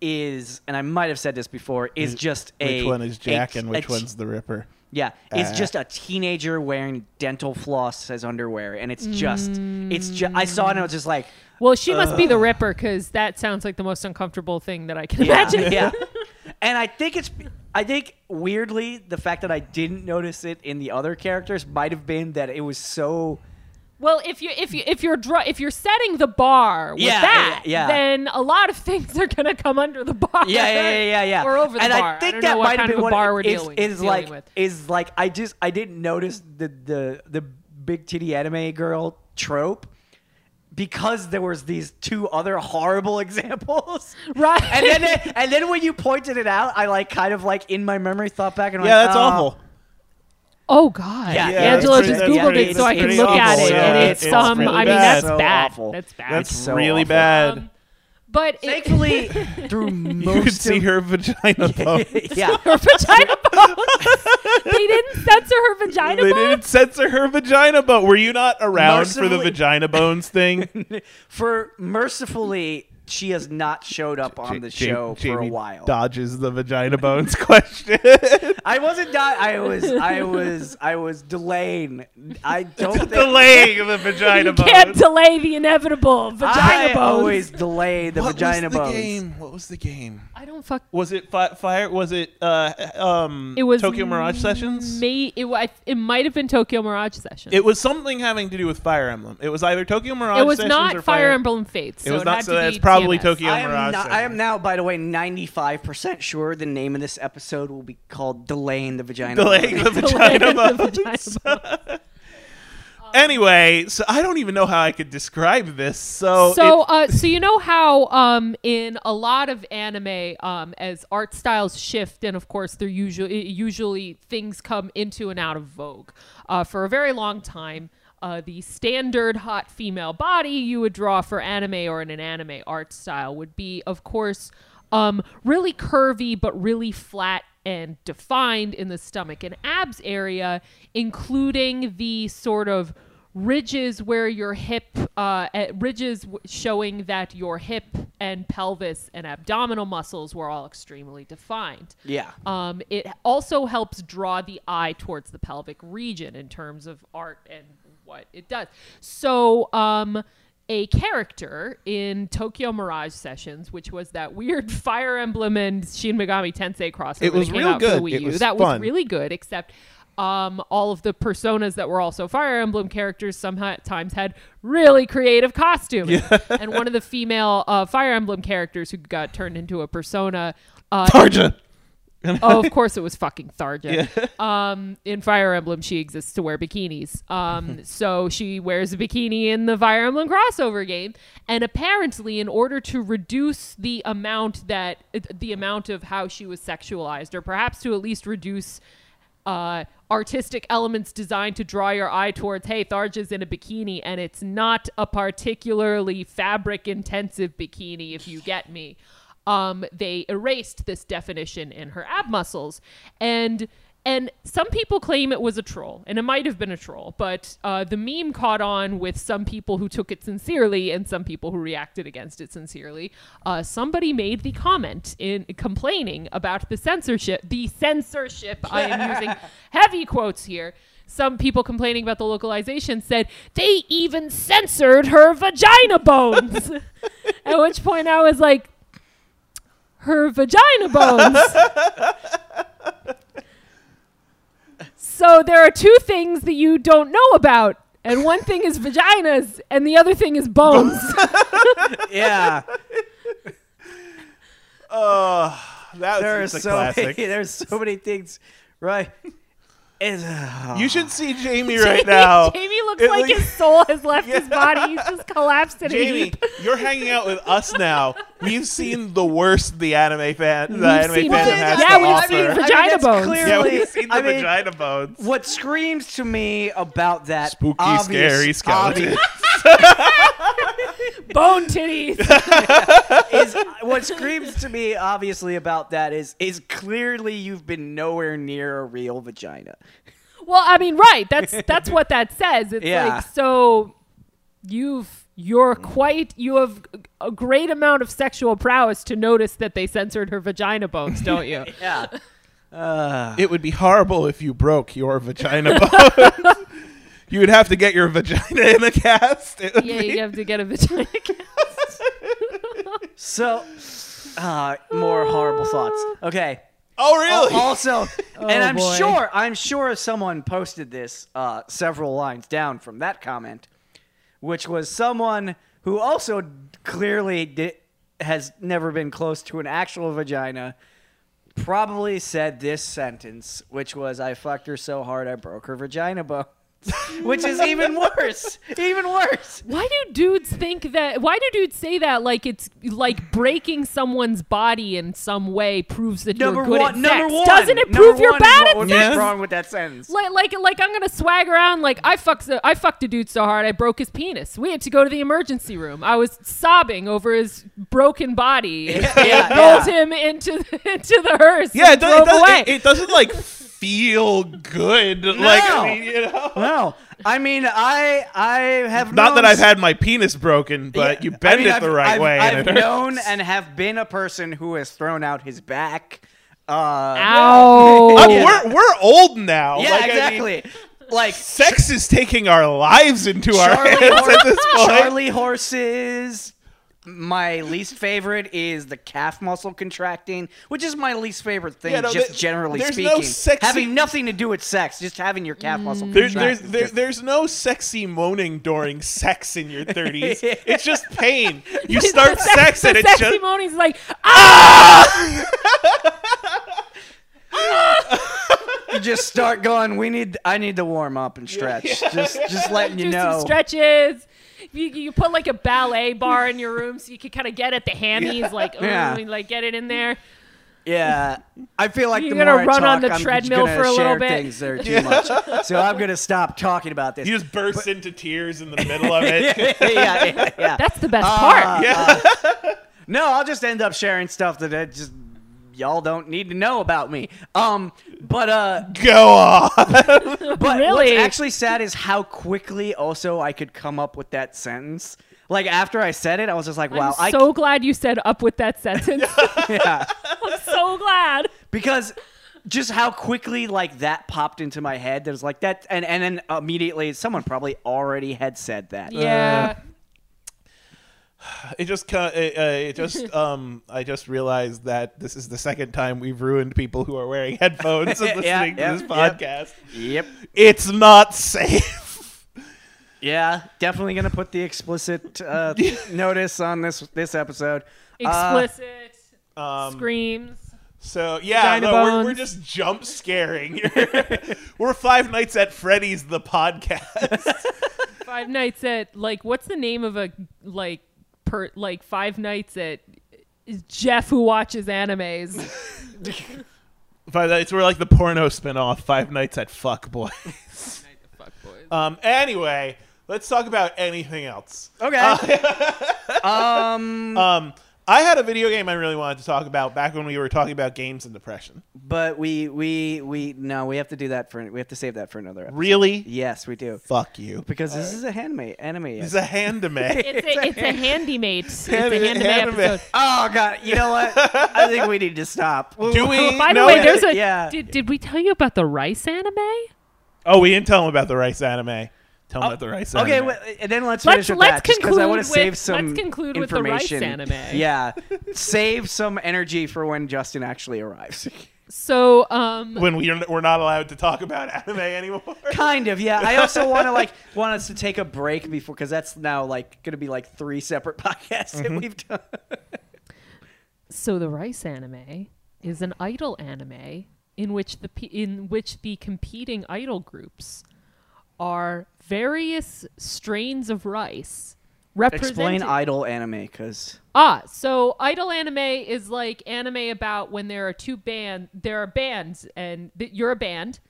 Speaker 1: is, and I might have said this before, is just a
Speaker 2: Which one is Jack
Speaker 1: a-
Speaker 2: and which
Speaker 1: a-
Speaker 2: one's the Ripper?
Speaker 1: yeah, it's
Speaker 2: Uh.
Speaker 1: just a teenager wearing dental floss as underwear, and it's just, it's just. I saw it and I was just like,
Speaker 4: Well, she must be the Ripper because that sounds like the most uncomfortable thing that I can
Speaker 1: yeah,
Speaker 4: imagine.
Speaker 1: yeah. [LAUGHS] And I think it's, I think weirdly, the fact that I didn't notice it in the other characters might have been that it was so.
Speaker 4: Well, if you if you if you're dr- if you're setting the bar with
Speaker 1: Yeah,
Speaker 4: that,
Speaker 1: yeah, yeah.
Speaker 4: then a lot of [LAUGHS] things are gonna come under the bar.
Speaker 1: Yeah, yeah, yeah, yeah, yeah.
Speaker 4: or over the
Speaker 1: and
Speaker 4: bar.
Speaker 1: I think
Speaker 4: don't
Speaker 1: that
Speaker 4: what
Speaker 1: might
Speaker 4: kind
Speaker 1: have been
Speaker 4: of a
Speaker 1: what
Speaker 4: bar we're
Speaker 1: is,
Speaker 4: dealing,
Speaker 1: is
Speaker 4: dealing
Speaker 1: like
Speaker 4: with.
Speaker 1: is like I just I didn't notice the the the big titty anime girl trope because there was these two other horrible [LAUGHS] examples.
Speaker 4: Right.
Speaker 1: And then and then when you pointed it out, I like kind of like in my memory thought back and
Speaker 2: Yeah,
Speaker 1: went,
Speaker 2: that's
Speaker 1: oh.
Speaker 2: awful.
Speaker 4: Oh God!
Speaker 1: Yeah,
Speaker 2: yeah, Angelo
Speaker 4: just
Speaker 2: pretty-
Speaker 4: googled
Speaker 1: yeah,
Speaker 4: it so I can
Speaker 1: pretty
Speaker 4: look at it,
Speaker 1: Yeah,
Speaker 4: and
Speaker 1: it's-
Speaker 4: it's,
Speaker 1: it's
Speaker 4: um.
Speaker 1: really
Speaker 4: I mean, that's
Speaker 1: So
Speaker 4: bad.
Speaker 1: awful.
Speaker 4: That's bad.
Speaker 2: That's
Speaker 1: It's so
Speaker 2: really
Speaker 1: awful.
Speaker 2: bad.
Speaker 4: Um, but it,
Speaker 1: Thankfully, [LAUGHS] through
Speaker 2: you
Speaker 1: most
Speaker 2: could see her vagina bone. [LAUGHS]
Speaker 1: yeah, [LAUGHS]
Speaker 4: her vagina bones. they didn't censor her vagina
Speaker 2: they
Speaker 4: bones.
Speaker 2: didn't censor her vagina bone. Were you not around for the vagina bones thing?
Speaker 1: for mercifully she has not showed up on the
Speaker 2: Ja-
Speaker 1: show for a while.
Speaker 2: Dodges the vagina bones [LAUGHS] question. [LAUGHS]
Speaker 1: I wasn't di- I was I was I was delaying. I don't think
Speaker 2: Delaying the [LAUGHS] vagina
Speaker 4: You
Speaker 2: bones.
Speaker 4: can't delay the inevitable. Vagina bones.
Speaker 1: I
Speaker 4: bones.
Speaker 1: always delay the
Speaker 2: what
Speaker 1: vagina
Speaker 2: was the
Speaker 1: bones.
Speaker 2: game? What was the game?
Speaker 4: I don't fuck.
Speaker 2: Was it fi- fire? Was it uh um
Speaker 4: It was
Speaker 2: Tokyo Mirage Sessions?
Speaker 4: May it, wa- it might have been Tokyo Mirage Sessions.
Speaker 2: It was something having to do with Fire Emblem. It was either Tokyo Mirage
Speaker 4: It was
Speaker 2: Sessions
Speaker 4: not
Speaker 2: or
Speaker 4: Fire Emblem Fates.
Speaker 2: It
Speaker 4: so
Speaker 2: was
Speaker 4: it
Speaker 2: not.
Speaker 4: had
Speaker 2: So
Speaker 4: to
Speaker 2: that's
Speaker 4: be
Speaker 2: probably
Speaker 4: TMS.
Speaker 2: Tokyo
Speaker 1: I am,
Speaker 2: Mirage.
Speaker 1: not, I am now, by the way, 95% sure the name of this episode will be called Delaying the Vagina.
Speaker 2: delaying the
Speaker 1: Bones.
Speaker 4: Delaying
Speaker 2: vagina
Speaker 4: the
Speaker 2: bones.
Speaker 4: vagina bones.
Speaker 2: Anyway, so I don't even know how I could describe this. So,
Speaker 4: so
Speaker 2: it-
Speaker 4: uh, so you know how um, in a lot of anime um, as art styles shift and of course they're usually usually things come into and out of vogue uh, for a very long time uh, the standard hot female body you would draw for anime or in an anime art style would be of course um, really curvy but really flat and defined in the stomach and abs area, including the sort of ridges where your hip, uh, ridges w- showing that your hip and pelvis and abdominal muscles were all extremely defined.
Speaker 1: Yeah.
Speaker 4: Um, it also helps draw the eye towards the pelvic region in terms of art and what it does. So, um, a character in Tokyo Mirage Sessions, which was that weird [LAUGHS] Fire Emblem and Shin Megami Tensei crossover
Speaker 2: It was real
Speaker 4: out for the
Speaker 2: good.
Speaker 4: Wii
Speaker 2: It
Speaker 4: U.
Speaker 2: was
Speaker 4: that
Speaker 2: fun.
Speaker 4: was really good, except um, all of the personas that were also Fire Emblem characters sometimes had really creative costuming. [LAUGHS] and one of the female uh, Fire Emblem characters who got turned into a persona. Uh,
Speaker 2: Tharja.
Speaker 4: oh, [LAUGHS] of course it was fucking Tharja. Um, in Fire Emblem, she exists to wear bikinis. Um, so she wears a bikini in the Fire Emblem crossover game, and apparently, in order to reduce the amount that the amount of how she was sexualized, or perhaps to at least reduce. Uh, artistic elements designed to draw your eye towards hey tharja's in a bikini and it's not a particularly fabric intensive bikini if you get me. Um, they erased this definition in her ab muscles. And and some people claim it was a troll and it might have been a troll but uh, the meme caught on with some people who took it sincerely and some people who reacted against it sincerely. Uh, somebody made the comment in complaining about the censorship the censorship i am using [LAUGHS] heavy quotes here. Some people complaining about the localization said they even censored her vagina bones. [LAUGHS] At which point i was like her vagina bones. [LAUGHS] so there are two things that you don't know about. And one thing is vaginas, and the other thing is bones. [LAUGHS]
Speaker 1: yeah. [LAUGHS]
Speaker 2: Oh, that
Speaker 1: There are
Speaker 2: a
Speaker 1: so
Speaker 2: classic.
Speaker 1: many, [LAUGHS] there's so many things, right? It's, [SIGHS] uh,
Speaker 2: You should see [LAUGHS] Jaime right now.
Speaker 4: Jaime looks
Speaker 2: It
Speaker 4: like
Speaker 2: like-
Speaker 4: his soul has left his [LAUGHS] body. He's just collapsed in a
Speaker 2: Jaime,
Speaker 4: heap.
Speaker 2: you're hanging out with us now. We've seen the worst the anime fan, the
Speaker 4: We've
Speaker 2: anime
Speaker 4: seen-
Speaker 2: fandom
Speaker 4: Well,
Speaker 2: has
Speaker 4: yeah,
Speaker 2: to
Speaker 4: we've
Speaker 2: offer.
Speaker 4: seen
Speaker 1: I mean,
Speaker 4: vagina bones.
Speaker 1: Clearly,
Speaker 2: yeah, we've seen the
Speaker 1: I mean,
Speaker 2: vagina bones.
Speaker 1: What screams to me about that
Speaker 2: Spooky,
Speaker 1: obvious,
Speaker 2: scary skeleton. [LAUGHS]
Speaker 4: Bone [LAUGHS] titties.
Speaker 1: is what screams to me obviously about that is is clearly you've been nowhere near a real vagina.
Speaker 4: well, I mean, right. That's that's what that says. It's
Speaker 1: Yeah.
Speaker 4: like so you've you're quite you have a great amount of sexual prowess to notice that they censored her vagina bones, don't you? [LAUGHS]
Speaker 1: Yeah. Uh,
Speaker 2: It would be horrible if you broke your vagina bones. [LAUGHS] you would have to get your vagina in a cast. It would
Speaker 4: yeah,
Speaker 2: be-
Speaker 4: you have to get a vagina. cast. [LAUGHS]
Speaker 1: so uh, more horrible thoughts. [SIGHS] Okay.
Speaker 2: Oh, really?
Speaker 1: Also, [LAUGHS] and I'm
Speaker 4: boy.
Speaker 1: sure I'm sure someone posted this uh, several lines down from that comment, which was someone who also clearly di- has never been close to an actual vagina. Probably said this sentence, which was, "I fucked her so hard I broke her vagina bone," [LAUGHS] which is even worse. Even worse.
Speaker 4: Why do dudes think that? Why do dudes say that? Like it's like breaking someone's body in some way proves that
Speaker 1: Number
Speaker 4: you're good
Speaker 1: one.
Speaker 4: at
Speaker 1: Number
Speaker 4: sex.
Speaker 1: one.
Speaker 4: Doesn't it prove you're bad
Speaker 1: is
Speaker 4: at
Speaker 1: what-
Speaker 4: sex?
Speaker 1: What's wrong with that sentence?
Speaker 4: Like, like, like, I'm gonna swag around like I fucked, a, I fucked a dude so hard I broke his penis. We had to go to the emergency room. I was sobbing over his broken body. and
Speaker 1: Yeah,
Speaker 4: they rolled
Speaker 1: yeah.
Speaker 4: him into the, [LAUGHS] into the hearse.
Speaker 2: yeah,
Speaker 4: and
Speaker 2: it, do-
Speaker 4: drove
Speaker 2: it, does,
Speaker 4: away.
Speaker 2: it, it doesn't like feel good. Like I mean, you know.
Speaker 1: No, I mean, I I have
Speaker 2: Not that I've had my penis broken, but
Speaker 1: Yeah,
Speaker 2: you bend
Speaker 1: I mean,
Speaker 2: it
Speaker 1: I've-
Speaker 2: the right
Speaker 1: I've,
Speaker 2: way. and
Speaker 1: I've
Speaker 2: it hurts. [LAUGHS]
Speaker 1: known and have been a person who has thrown out his back. Uh,
Speaker 4: Ow.
Speaker 2: Uh,
Speaker 1: Yeah.
Speaker 2: We're we're old now.
Speaker 1: Yeah,
Speaker 2: Like, I mean,
Speaker 1: exactly. like
Speaker 2: sex is taking our lives into our hands
Speaker 1: hor-
Speaker 2: at this point.
Speaker 1: Charlie horses. My least favorite is the calf muscle contracting, which is my least favorite thing,
Speaker 2: Yeah, no,
Speaker 1: just
Speaker 2: there-
Speaker 1: generally
Speaker 2: there's
Speaker 1: speaking.
Speaker 2: no sexy-
Speaker 1: Having nothing to do with sex, just having your calf muscle
Speaker 2: There, there's
Speaker 1: contract.
Speaker 2: there, there's no sexy moaning during sex in your 30s. [LAUGHS] It's just pain. You start
Speaker 4: the sex,
Speaker 2: sex and it's
Speaker 4: sexy
Speaker 2: just
Speaker 4: Moni's like, ah! [LAUGHS]
Speaker 1: you just start going. We need. I need to warm up and stretch. Just, just letting [LAUGHS] you
Speaker 4: do
Speaker 1: know.
Speaker 4: some stretches. You, you put like a ballet bar in your room so you can kind of get at the hammies, like, ooh,
Speaker 1: Yeah.
Speaker 4: like get it in there.
Speaker 1: Yeah, I feel like
Speaker 4: You're
Speaker 1: the
Speaker 4: gonna
Speaker 1: more I
Speaker 4: run on the
Speaker 1: I'm
Speaker 4: treadmill for a little bit.
Speaker 1: Things that are too much, [LAUGHS] so I'm gonna stop talking about this.
Speaker 2: you just burst into tears in the middle of it. [LAUGHS]
Speaker 1: yeah, yeah, yeah.
Speaker 4: That's the best
Speaker 1: Uh,
Speaker 4: part.
Speaker 1: uh, no, I'll just end up sharing stuff that I just y'all don't need to know about me. Um, but uh,
Speaker 2: Go on. [LAUGHS] [LAUGHS]
Speaker 1: but what's
Speaker 4: Really?
Speaker 1: actually sad is how quickly also I could come up with that sentence. Like after I said it, I was just like, wow,
Speaker 4: I'm
Speaker 1: I
Speaker 4: so glad you said up with that sentence. [LAUGHS]
Speaker 1: yeah.
Speaker 4: I'm so glad.
Speaker 1: because just how quickly like that popped into my head. There's like that, and and then immediately someone probably already had said that.
Speaker 4: Yeah. [SIGHS]
Speaker 2: It just kind it, uh, it just [LAUGHS] um I just realized that this is the second time we've ruined people who are wearing headphones and [LAUGHS] listening
Speaker 1: yeah,
Speaker 2: to this podcast.
Speaker 1: Yep.
Speaker 2: It's not safe. [LAUGHS]
Speaker 1: Yeah, definitely gonna put the explicit uh, notice on this this episode. Uh,
Speaker 4: Explicit
Speaker 2: Um,
Speaker 4: screams.
Speaker 2: So yeah, no, we're, we're just jump scaring. we're Five Nights at Freddy's the podcast.
Speaker 4: Five nights at like what's the name of a like per like five nights at is Jeff who watches animes. [LAUGHS]
Speaker 2: Five Nights, we're like the porno spinoff. Five Nights at Fuck Boy.
Speaker 4: Fuck boys.
Speaker 2: Um. Anyway, let's talk about anything else.
Speaker 1: Okay. [LAUGHS] um,
Speaker 2: Um. I had a video game I really wanted to talk about back when we were talking about games and depression.
Speaker 1: but we we we no, we have to do that for we have to save that for another episode.
Speaker 2: Really?
Speaker 1: Yes, we do
Speaker 2: Fuck you.
Speaker 1: because this is a anime anime.
Speaker 2: It's a handame.
Speaker 4: It's a it's a handy [LAUGHS] mate. It's a
Speaker 2: Handy-
Speaker 4: handy
Speaker 2: handy-
Speaker 4: episode.
Speaker 1: oh god, you know what? I think we need to stop. [LAUGHS]
Speaker 2: Do we?
Speaker 4: By the
Speaker 2: No,
Speaker 4: way,
Speaker 2: it-
Speaker 4: there's a
Speaker 1: yeah.
Speaker 4: did, did we tell you about the rice anime?
Speaker 2: Oh, we didn't tell him about the rice anime. Tell him about the rice anime.
Speaker 1: Okay, well, and then let's
Speaker 4: Let's-
Speaker 1: finish with
Speaker 4: let's
Speaker 1: that because I want to save some
Speaker 4: let's conclude with the rice
Speaker 1: information.
Speaker 4: anime. [LAUGHS]
Speaker 1: Yeah, [LAUGHS] save some energy for when Justin actually arrives.
Speaker 4: So um
Speaker 2: when we're we're not allowed to talk about anime anymore.
Speaker 1: kind of, yeah. I also [LAUGHS] want to like want us to take a break before because that's now like going to be like three separate podcasts that we've done.
Speaker 4: so the rice anime is an idol anime in which the in which the competing idol groups are various strains of rice represented
Speaker 1: Explain idol anime because
Speaker 4: Ah, so idol anime is like anime about when there are two band, there are bands, and th- you're a band,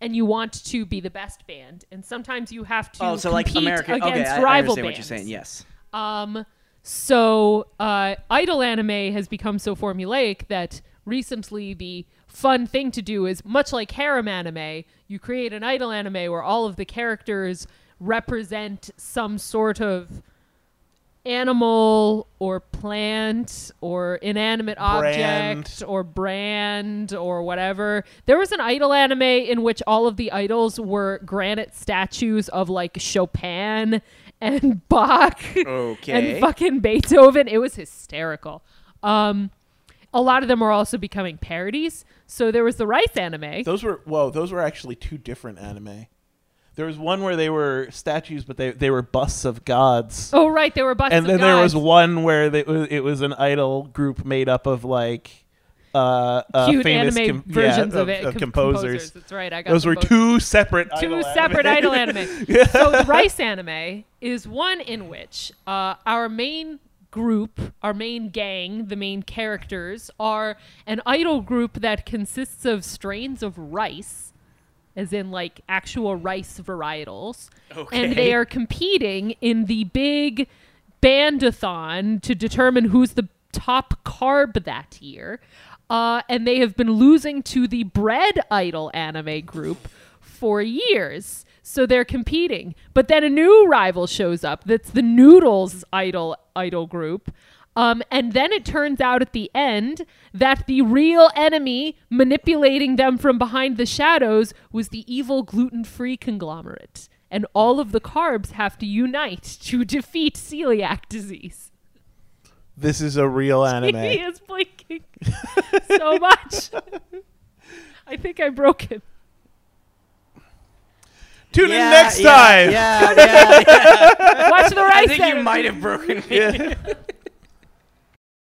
Speaker 4: and you want to be the best band, and sometimes you have to
Speaker 1: oh, so like
Speaker 4: compete
Speaker 1: American.
Speaker 4: against
Speaker 1: Okay, I, I
Speaker 4: rival
Speaker 1: understand
Speaker 4: bands.
Speaker 1: what you're saying. Yes.
Speaker 4: Um, so uh, idol anime has become so formulaic that recently the fun thing to do is much like harem anime. You create an idol anime where all of the characters represent some sort of animal or plant or inanimate
Speaker 2: Brand.
Speaker 4: object or brand or whatever. There was an idol anime in which all of the idols were granite statues of like Chopin and [LAUGHS] Bach
Speaker 1: Okay.
Speaker 4: and fucking Beethoven. It was hysterical. Um, a lot of them are also becoming parodies. So there was the Rice anime.
Speaker 2: Those were whoa. Those were actually two different anime. There was one where they were statues, but they they were busts of gods.
Speaker 4: oh right, they were busts
Speaker 2: and then there was one where they, it was an idol group made up of like uh, uh
Speaker 4: cute
Speaker 2: famous
Speaker 4: anime
Speaker 2: com- yeah,
Speaker 4: versions of,
Speaker 2: of,
Speaker 4: it.
Speaker 2: of
Speaker 4: com-
Speaker 2: composers.
Speaker 4: That's right. I got
Speaker 2: Those were two separate
Speaker 4: two
Speaker 2: idol
Speaker 4: separate
Speaker 2: anime.
Speaker 4: idol anime. [LAUGHS] So the Rice anime is one in which uh, our main group, our main gang, the main characters are an idol group that consists of strains of rice, as in like actual rice varietals, and they are competing in the big bandathon to determine who's the top carb that year. Uh, and they have been losing to the bread idol anime group for years. So they're competing. But then a new rival shows up that's the Noodles idol idol group. Um, and then it turns out at the end that the real enemy manipulating them from behind the shadows was the evil gluten free conglomerate. And all of the carbs have to unite to [LAUGHS] defeat celiac disease.
Speaker 2: This is a real [LAUGHS] anime.
Speaker 4: he is blinking [LAUGHS] so much. I think I broke him.
Speaker 2: Tune
Speaker 1: Yeah,
Speaker 2: in next
Speaker 1: yeah,
Speaker 2: time.
Speaker 1: Yeah, yeah, yeah.
Speaker 4: Watch the right
Speaker 1: I think you might have broken me. [LAUGHS]